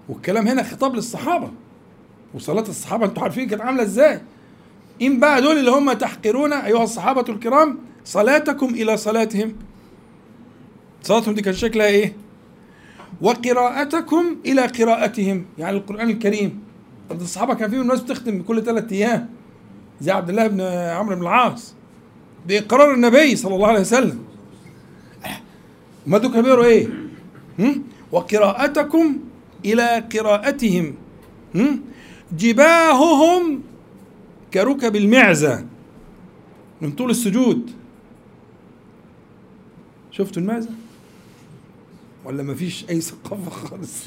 والكلام هنا خطاب للصحابة وصلاة الصحابة أنتوا عارفين كانت عاملة إزاي؟ إن بقى دول اللي هم تحقرون أيها الصحابة الكرام صلاتكم إلى صلاتهم. صلاتهم دي كان شكلها إيه؟ وقراءتكم إلى قراءتهم. يعني القرآن الكريم. طب الصحابة كان فيهم ناس بتختم كل ثلاثة أيام. زي عبد الله بن عمرو بن العاص. بإقرار النبي صلى الله عليه وسلم. ما دول كانوا بيقروا هم؟ وقراءتكم إلى قراءتهم هم؟ جباههم كركب المعزة من طول السجود. شفتوا المعزة؟ ولا ما فيش أي ثقافة خالص؟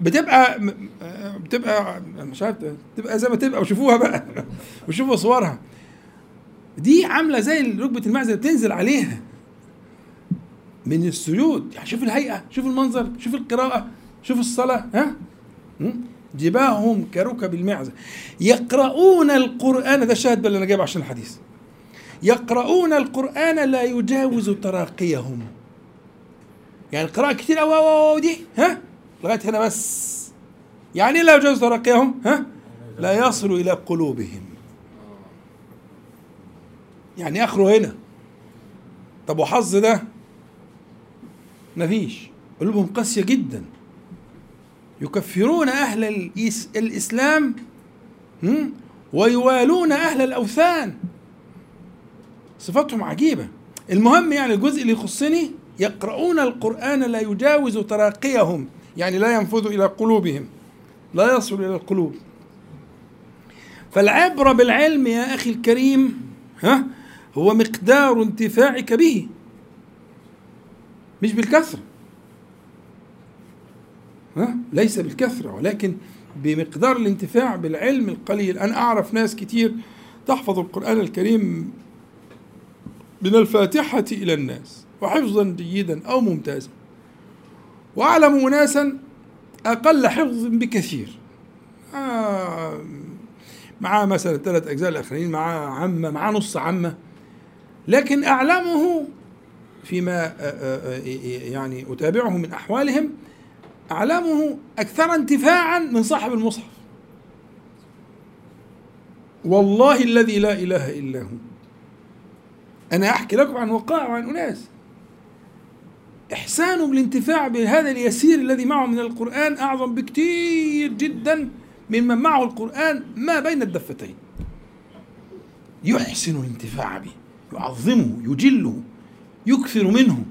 بتبقى بتبقى مش عارف بتبقى زي ما تبقى وشوفوها بقى وشوفوا صورها. دي عاملة زي ركبة المعزة اللي بتنزل عليها من السجود. يعني شوف الهيئة شوف المنظر شوف القراءة. شوف الصلاة ها? جباههم كركب المعزة. يقرؤون القرآن ده الشاهد اللي أنا جايبه عشان الحديث. يقرؤون القرآن لا يجاوز تراقيهم. يعني قراءة كتير أوي أوي أوي دي ها؟ لغاية هنا بس. يعني لا يجاوز تراقيهم ها؟ لا يصل إلى قلوبهم. يعني آخره هنا. طب وحظ ده؟ مفيش قلوبهم قاسية جدا. يكفرون أهل الإس- الإسلام؟ ويوالون أهل الأوثان. صفاتهم عجيبة. المهم يعني الجزء اللي يخصني يقرؤون القرآن لا يجاوز تراقيهم يعني لا ينفذ إلى قلوبهم. لا يصل إلى القلوب. فالعبرة بالعلم يا أخي الكريم ها هو مقدار انتفاعك به. مش بالكثرة ليس بالكثرة ولكن بمقدار الانتفاع بالعلم القليل. أنا أعرف ناس كتير تحفظ القرآن الكريم من الفاتحة إلى الناس وحفظا جيدا أو ممتازا. وأعلم أناسا أقل حفظ بكثير. آه معاه مثلا الثلاث أجزاء الأخرين معاه عمة معاه نص عمة. لكن أعلمه فيما آه، آه، يعني أتابعه من أحوالهم أعلمه أكثر انتفاعا من صاحب المصحف. والله الذي لا إله إلا هو. أنا أحكي لكم عن وقائع وعن أناس. إحسانه بالانتفاع بهذا اليسير الذي معه من القرآن أعظم بكثير جدا ممن معه القرآن ما بين الدفتين. يحسن الانتفاع به يعظمه يجله يكثر منه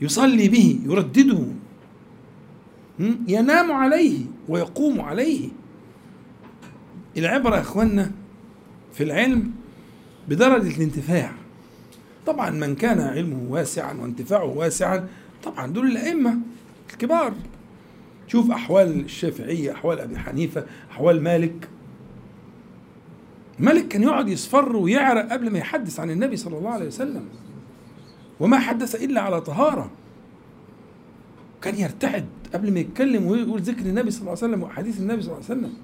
يصلي به يردده? ينام عليه ويقوم عليه. العبرة يا اخوانا في العلم بدرجة الانتفاع. طبعا من كان علمه واسعا وانتفاعه واسعا طبعا دول الأئمة الكبار. شوف أحوال الشافعية أحوال أبي حنيفة أحوال مالك. مالك كان يقعد يصفر ويعرق قبل ما يحدث عن النبي صلى الله عليه وسلم. وما حدث إلا على طهارة. كان يرتعد قبل ما يتكلم ويقول ذكر النبي صلى الله عليه وسلم وأحاديث النبي صلى الله عليه وسلم.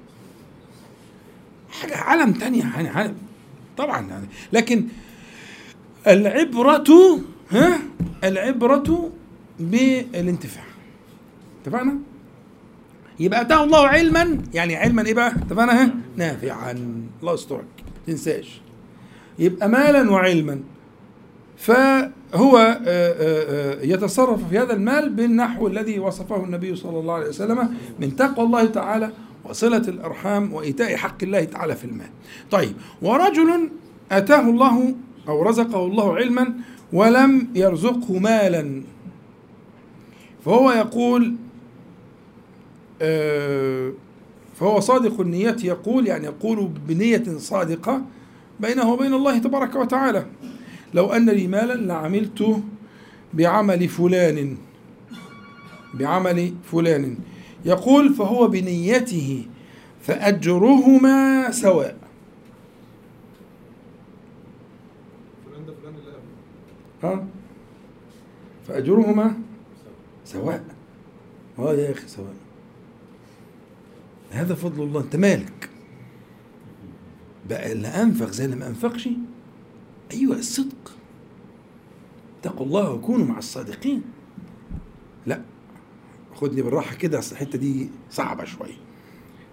حاجة عالم تانية يعني عالم. طبعا يعني. لكن العبرة ها؟ العبرة بالانتفاع. اتفقنا؟ يبقى أتاه الله علما. يعني علما إيه بقى؟ اتفقنا؟ ها؟ نافعا. الله يسترك. تنساش. يبقى مالا وعلما. فهو آه، آه، آه، يتصرف في هذا المال بالنحو الذي وصفه النبي صلى الله عليه وسلم من تقوى الله تعالى وصلة الأرحام وإيتاء حق الله تعالى في المال. طيب ورجل آتاه الله أو رزقه الله علما ولم يرزقه مالا. فهو يقول فهو صادق النية يقول يعني يقول بنية صادقة بينه وبين الله تبارك وتعالى. لو أن لي مالا لعملت بعمل فلان بعمل فلان. يقول فهو بنيته فأجرهما سواء. ها؟ فأجرهما سواء. آه يا أخي سواء. هذا فضل الله. أنت مالك؟ بقى اللي أنفق زي اللي ما أنفقش. أيوة الصدق اتقوا الله وكونوا مع الصادقين. لا خدني بالراحة كده أصل الحتة دي صعبة شوية.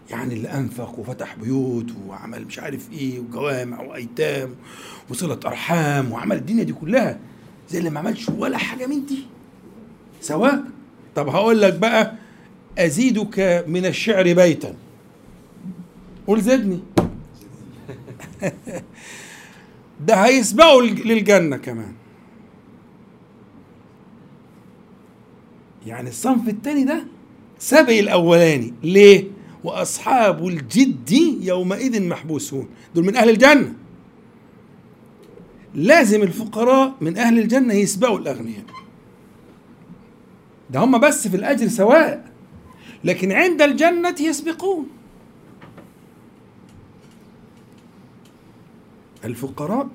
يعني اللي أنفق وفتح بيوت وعمل مش عارف إيه وجوامع وأيتام وصلة أرحام وعمل الدنيا دي كلها زي اللي ما عملش ولا حاجة من دي. سواء طب هقول لك بقى أزيدك من الشعر بيتا. قول زدني. ده هيسبقوا للجنة كمان. يعني الصنف الثاني ده سبق الأولاني. ليه؟ وأصحاب الجد يومئذ محبوسون. دول من أهل الجنة. لازم الفقراء من أهل الجنة يسبقوا الأغنياء. ده هم بس في الأجر سواء. لكن عند الجنة يسبقون. الفقراء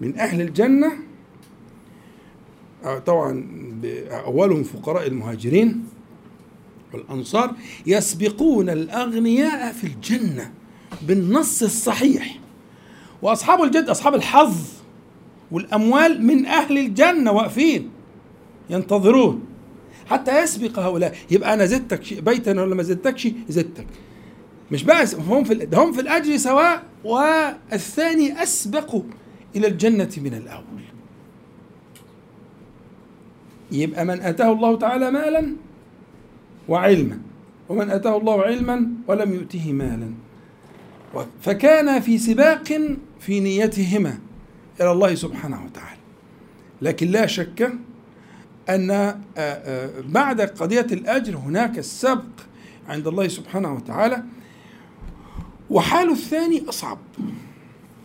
من أهل الجنة. آه، طبعا أولهم فقراء المهاجرين والأنصار يسبقون الأغنياء في الجنة بالنص الصحيح. وأصحاب الجد أصحاب الحظ والأموال من أهل الجنة واقفين ينتظرون. حتى يسبق هؤلاء. يبقى أنا زدتك بيتا ولا ما زدتكش؟ زدتك. مش بس هم في ده هم في الأجر سواء والثاني أسبق إلى الجنة من الأول. يبقى من آتاه الله تعالى مالا وعلما ومن آتاه الله علما ولم يؤته مالا. فكان في سباق في نيتهما إلى الله سبحانه وتعالى. لكن لا شك أن بعد قضية الأجر هناك السبق عند الله سبحانه وتعالى. وحال الثاني أصعب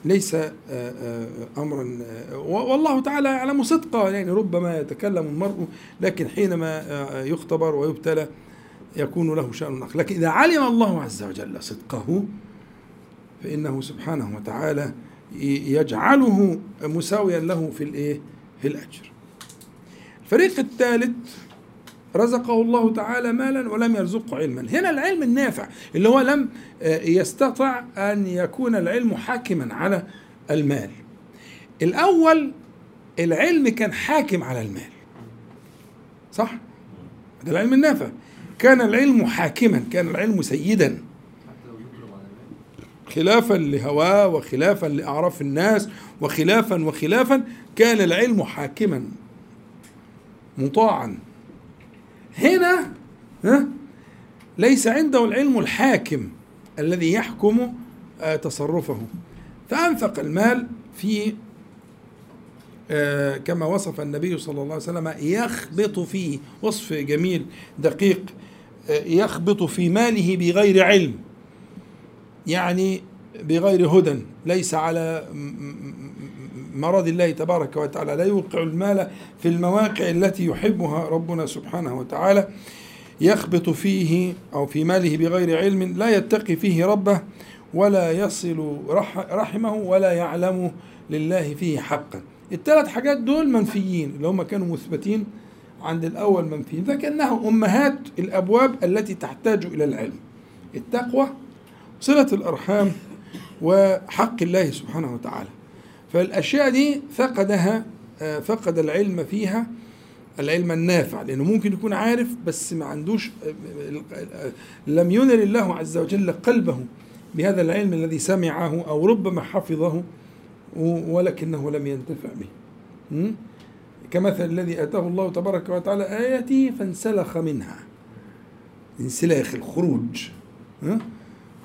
ليس آه، آه، أمرا آه، والله تعالى يعلم صدقه يعني ربما يتكلم المرء لكن حينما يختبر ويبتلى يكون له شأن آخر لكن إذا علم الله عز وجل صدقه فإنه سبحانه وتعالى يجعله مساويا له في الإيه؟ في الأجر. الفريق الثالث رزقه الله تعالى مالا ولم يرزقه علما. هنا العلم النافع اللي هو لم آه، يستطع أن يكون العلم حاكما على المال. الأول العلم كان حاكم على المال. صح؟ ده العلم النافع. كان العلم حاكما كان العلم سيدا. خلافا لهواه وخلافا لأعراف الناس وخلافا وخلافا كان العلم حاكما مطاعا. هنا ها ليس عنده العلم الحاكم الذي يحكم آه، تصرفه. فأنفق المال في آه، كما وصف النبي صلى الله عليه وسلم يخبط فيه وصف جميل دقيق آه، يخبط في ماله بغير علم يعني بغير هدى ليس على مرض الله تبارك وتعالى لا يوقع المال في المواقع التي يحبها ربنا سبحانه وتعالى يخبط فيه أو في ماله بغير علم لا يتقي فيه ربه ولا يصل رح رحمه ولا يعلم لله فيه حقا. الثلاث حاجات دول منفيين اللي هم كانوا مثبتين عند الأول منفيين. لكنها أمهات الأبواب التي تحتاج إلى العلم. التقوى صلة الأرحام وحق الله سبحانه وتعالى. فالأشياء دي فقدها آه، فقد العلم فيها العلم النافع لأنه ممكن يكون عارف بس ما عندوش لم ينر الله عز وجل قلبه بهذا العلم الذي سمعه أو ربما حفظه ولكنه لم ينتفع به? كمثل الذي آتاه الله تبارك وتعالى اياته فانسلخ منها انسلاخ الخروج ها؟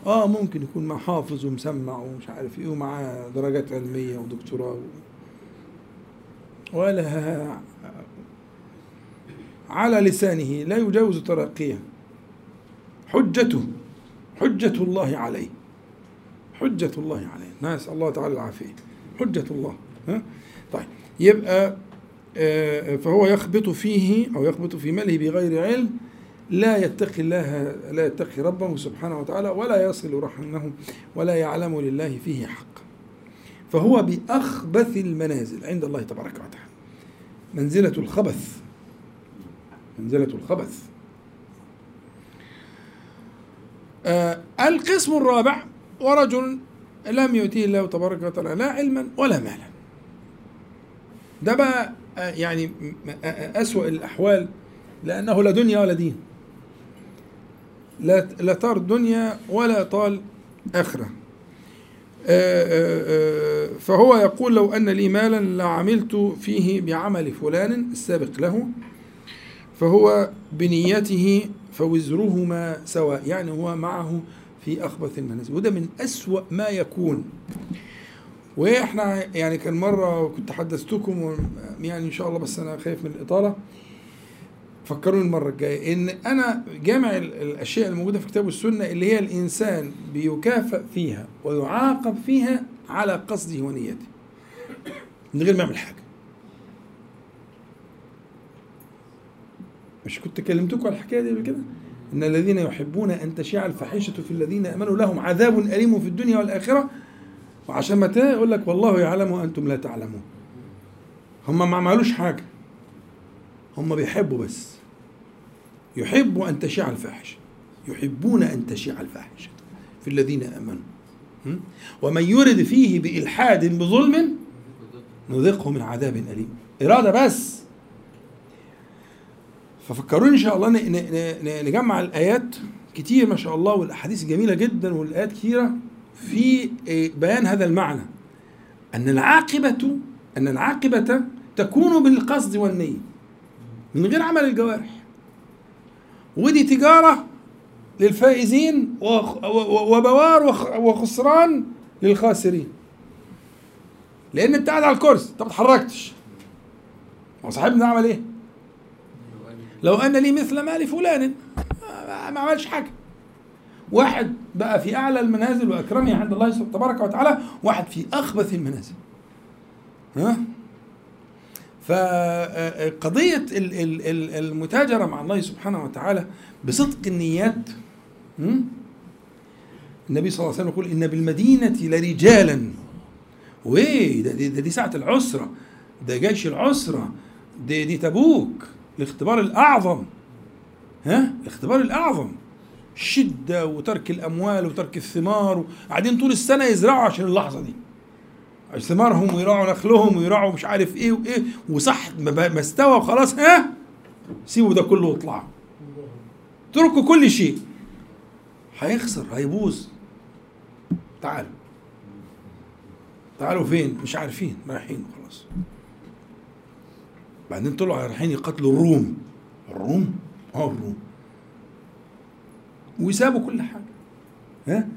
آه ممكن يكون مع حافظ ومسمع ومش عارف إيه ومعاه درجات علمية ودكتوراه ولا على لسانه لا يجاوز ترقيه حجته حجة الله عليه. حجة الله عليه. نسأل الله تعالى العافية. حجة الله. ها؟ طيب يبقى آه، فهو يخبط فيه أو يخبط في ماله بغير علم لا يتقي الله لا يتقي ربه سبحانه وتعالى ولا يصل رحمه ولا يعلم لله فيه حق. فهو بأخبث المنازل عند الله تبارك وتعالى. منزلة الخبث. منزلة الخبث. آه القسم الرابع ورجل لم يؤتيه الله تبارك وتعالى لا علما ولا مالا. ده بقى آه يعني م- آه أسوأ الأحوال لأنه لا دنيا ولا دين. لا طار دنيا ولا طال آخرة. آه، آه، آه، فهو يقول لو أن لي مالا لعملت فيه بعمل فلان السابق له فهو بنيته فوزرهما سواء يعني هو معه في أخبث المنازل. وده من أسوأ ما يكون. وإحنا يعني كان مرة كنت حدثتكم يعني إن شاء الله بس أنا خايف من الإطالة. فكروني المرة الجاية إن أنا جامع ال- الأشياء الموجودة في الكتاب والسنة اللي هي الإنسان بيكافئ فيها ويعاقب فيها على قصده ونيته من غير ما يعمل حاجة مش كنت كلمتكم على الحكاية دي قبل كده؟ إن الذين يحبون أن تشيع الفاحشة في الذين آمنوا لهم عذاب أليم في الدنيا والآخرة وعشان ما يقول لك والله يعلم وأنتم لا تعلمون. هم ما عملوش حاجة. هم بيحبوا بس. يحبوا أن تشيع الفاحشة. يحبون أن تشيع الفاحشة في الذين آمنوا. م? ومن يرد فيه بإلحاد بظلم نذقه من عذاب أليم. إرادة بس. ففكروني إن شاء الله نجمع الآيات كتير ما شاء الله والأحاديث جميلة جدا والآيات كثيره في إيه، بيان هذا المعنى أن العاقبة أن العاقبة تكون بالقصد والنية من غير عمل الجوارح ودي تجارة للفائزين وبوار وخ- وخسران للخاسرين. لأن أنت قاعد على الكرسي أنت ما اتحركتش هو صاحبنا عمل إيه؟ لو أن لي مثل مال فلان ما عملش حاجة. واحد بقى في أعلى المنازل واكرمها عند الله تبارك وتعالى واحد في أخبث المنازل. ها؟ فقضية ال- ال- ال- المتاجرة مع الله سبحانه وتعالى بصدق النيات? النبي صلى الله عليه وسلم يقول إن بالمدينة لرجالا. وإيه ده دي, ساعة العسرة. ده جيش العسرة. دي, دي تبوك. الاختبار الأعظم. ها؟ الاختبار الأعظم. الشدة وترك الأموال وترك الثمار. قاعدين طول السنة يزرعوا عشان اللحظة دي. ثمارهم ويراعوا نخلهم ويراعوا مش عارف إيه وإيه وصح ما استوى وخلاص ها؟ سيبوا ده كله واطلعوا. اتركوا كل شيء. هيخسر هيبوظ. تعالوا. تعالوا فين؟ مش عارفين رايحين خلاص بعدين طلعوا رايحين يقتلوا الروم. الروم؟ آه الروم. وسابوا كل حاجة. ها؟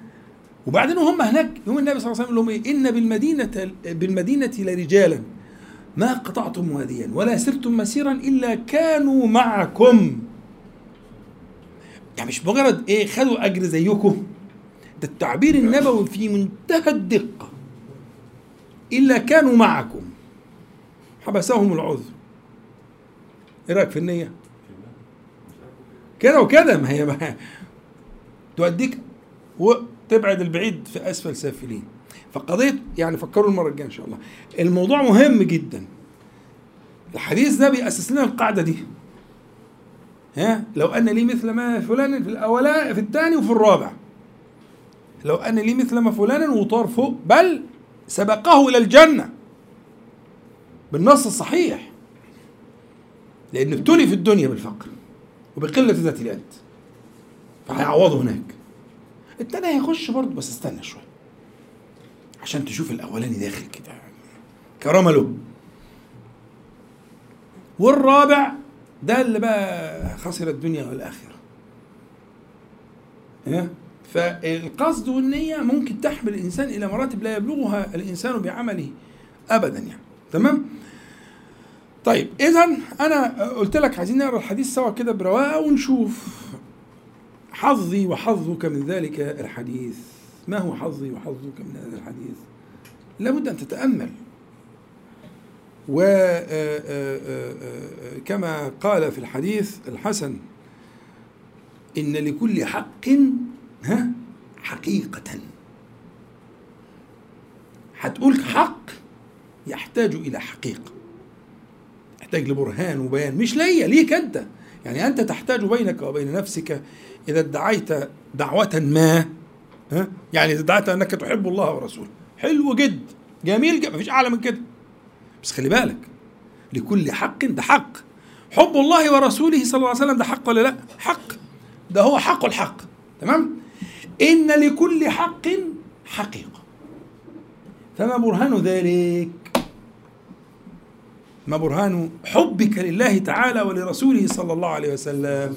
وبعدين وهم هناك يوم النبي صلى الله عليه وسلم لهم إيه؟ إن بالمدينة بالمدينة لرجالا. ما قطعتم واديا ولا سرتم مسيرا إلا كانوا معكم. يعني مش مجرد إيه؟ خدوا أجر زيكم. ده التعبير النبوي في منتهى الدقة. إلا كانوا معكم. حبسهم العذر. إيه رأيك في النية؟ كده وكده ما هي ما توديك وتبعد البعيد في أسفل سافلين. فقضيه يعني فكروا المرة الجاية إن شاء الله. الموضوع مهم جدا. الحديث ده بيأسس لنا القاعدة دي. ها؟ لو أن لي مثل ما فلان في الاولى في الثاني وفي الرابع. لو أن لي مثل ما فلان وطار فوق بل سبقه إلى الجنة. بالنص الصحيح. لأنه ابتلي في الدنيا بالفقر وبقلة ذات اليد. فهيعوضه هناك. التاني هيخش برضه بس استنى شوية. عشان تشوف الأولاني داخل كده. كرامة له والرابع ده اللي بقى خسر الدنيا والآخرة. ها؟ فالقصد والنية ممكن تحمل الإنسان إلى مراتب لا يبلغها الإنسان بعمله أبدا يعني. تمام؟ طيب إذا أنا قلت لك عايزين نقرأ الحديث سوا كده برواقة ونشوف. حظي وحظك من ذلك الحديث. ما هو حظي وحظك من هذا الحديث؟ لابد أن تتأمل. وكما قال في الحديث الحسن إن لكل حق ها حقيقة. هتقول حق يحتاج إلى حقيقة. يحتاج لبرهان وبيان مش ليا ليك أنت. يعني أنت تحتاج بينك وبين نفسك إذا ادعيت دعوة ما ها؟ يعني إذا ادعيت أنك تحب الله ورسوله. حلو جد. جميل جدا مفيش أعلى من كده. بس خلي بالك لكل حق ده حق. حب الله ورسوله صلى الله عليه وسلم ده حق ولا لا؟ حق. ده هو حق الحق. تمام؟ إن لكل حق حقيقة. فما برهان ذلك؟ ما برهان حبك لله تعالى ولرسوله صلى الله عليه وسلم؟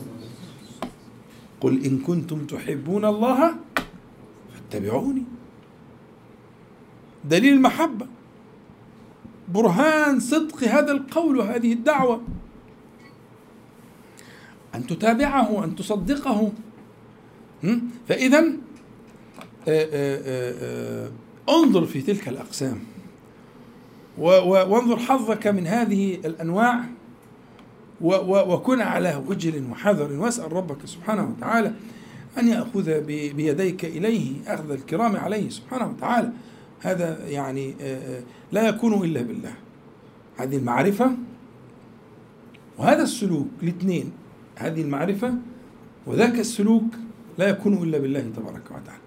قل إن كنتم تحبون الله فاتبعوني. دليل المحبة. برهان صدق هذا القول وهذه الدعوة. أن تتابعه أن تصدقه. فإذا انظر في تلك الأقسام. وانظر حظك من هذه الأنواع. وكن على وجل وحذر واسأل ربك سبحانه وتعالى أن يأخذ بيديك إليه أخذ الكرام عليه سبحانه وتعالى. هذا يعني لا يكون إلا بالله. هذه المعرفة وهذا السلوك الاثنين هذه المعرفة وذاك السلوك لا يكون إلا بالله تبارك وتعالى.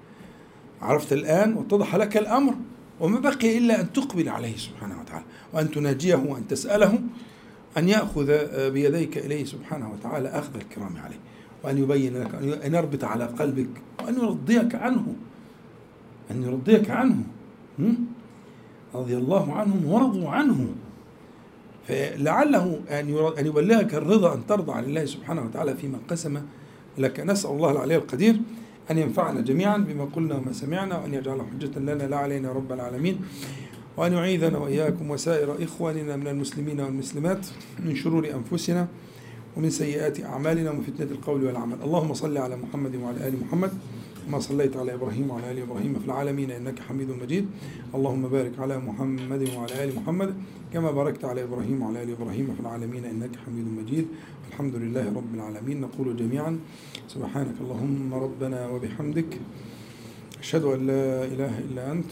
عرفت الآن واتضح لك الأمر وما بقي إلا أن تقبل عليه سبحانه وتعالى وأن تناجيه وأن تسأله أن يأخذ بيديك إليه سبحانه وتعالى أخذ الكرام عليه وأن يبين لك أن يربط على قلبك وأن يرضيك عنه أن يرضيك عنه رضي الله عنهم ورضوا عنه. فلعله أن أن يبلغك الرضا أن ترضى عن الله سبحانه وتعالى فيما قسم لك. نسأل الله العلي القدير أن ينفعنا جميعا بما قلنا وما سمعنا وأن يجعله حجة لنا لا علينا رب العالمين. وأن يعيذنا وإياكم وسائر إخواننا من المسلمين والمسلمات من شرور أنفسنا ومن سيئات أعمالنا ومن فتنة القول والعمل. اللهم صل على محمد وعلى آل محمد كما صليت على إبراهيم وعلى آل إبراهيم في العالمين إنك حميد مجيد. اللهم بارك على محمد وعلى آل محمد كما باركت على إبراهيم وعلى آل إبراهيم في العالمين إنك حميد مجيد. الحمد لله رب العالمين. نقول جميعا سبحانك اللهم ربنا وبحمدك. أشهد أن لا إله إلا أنت.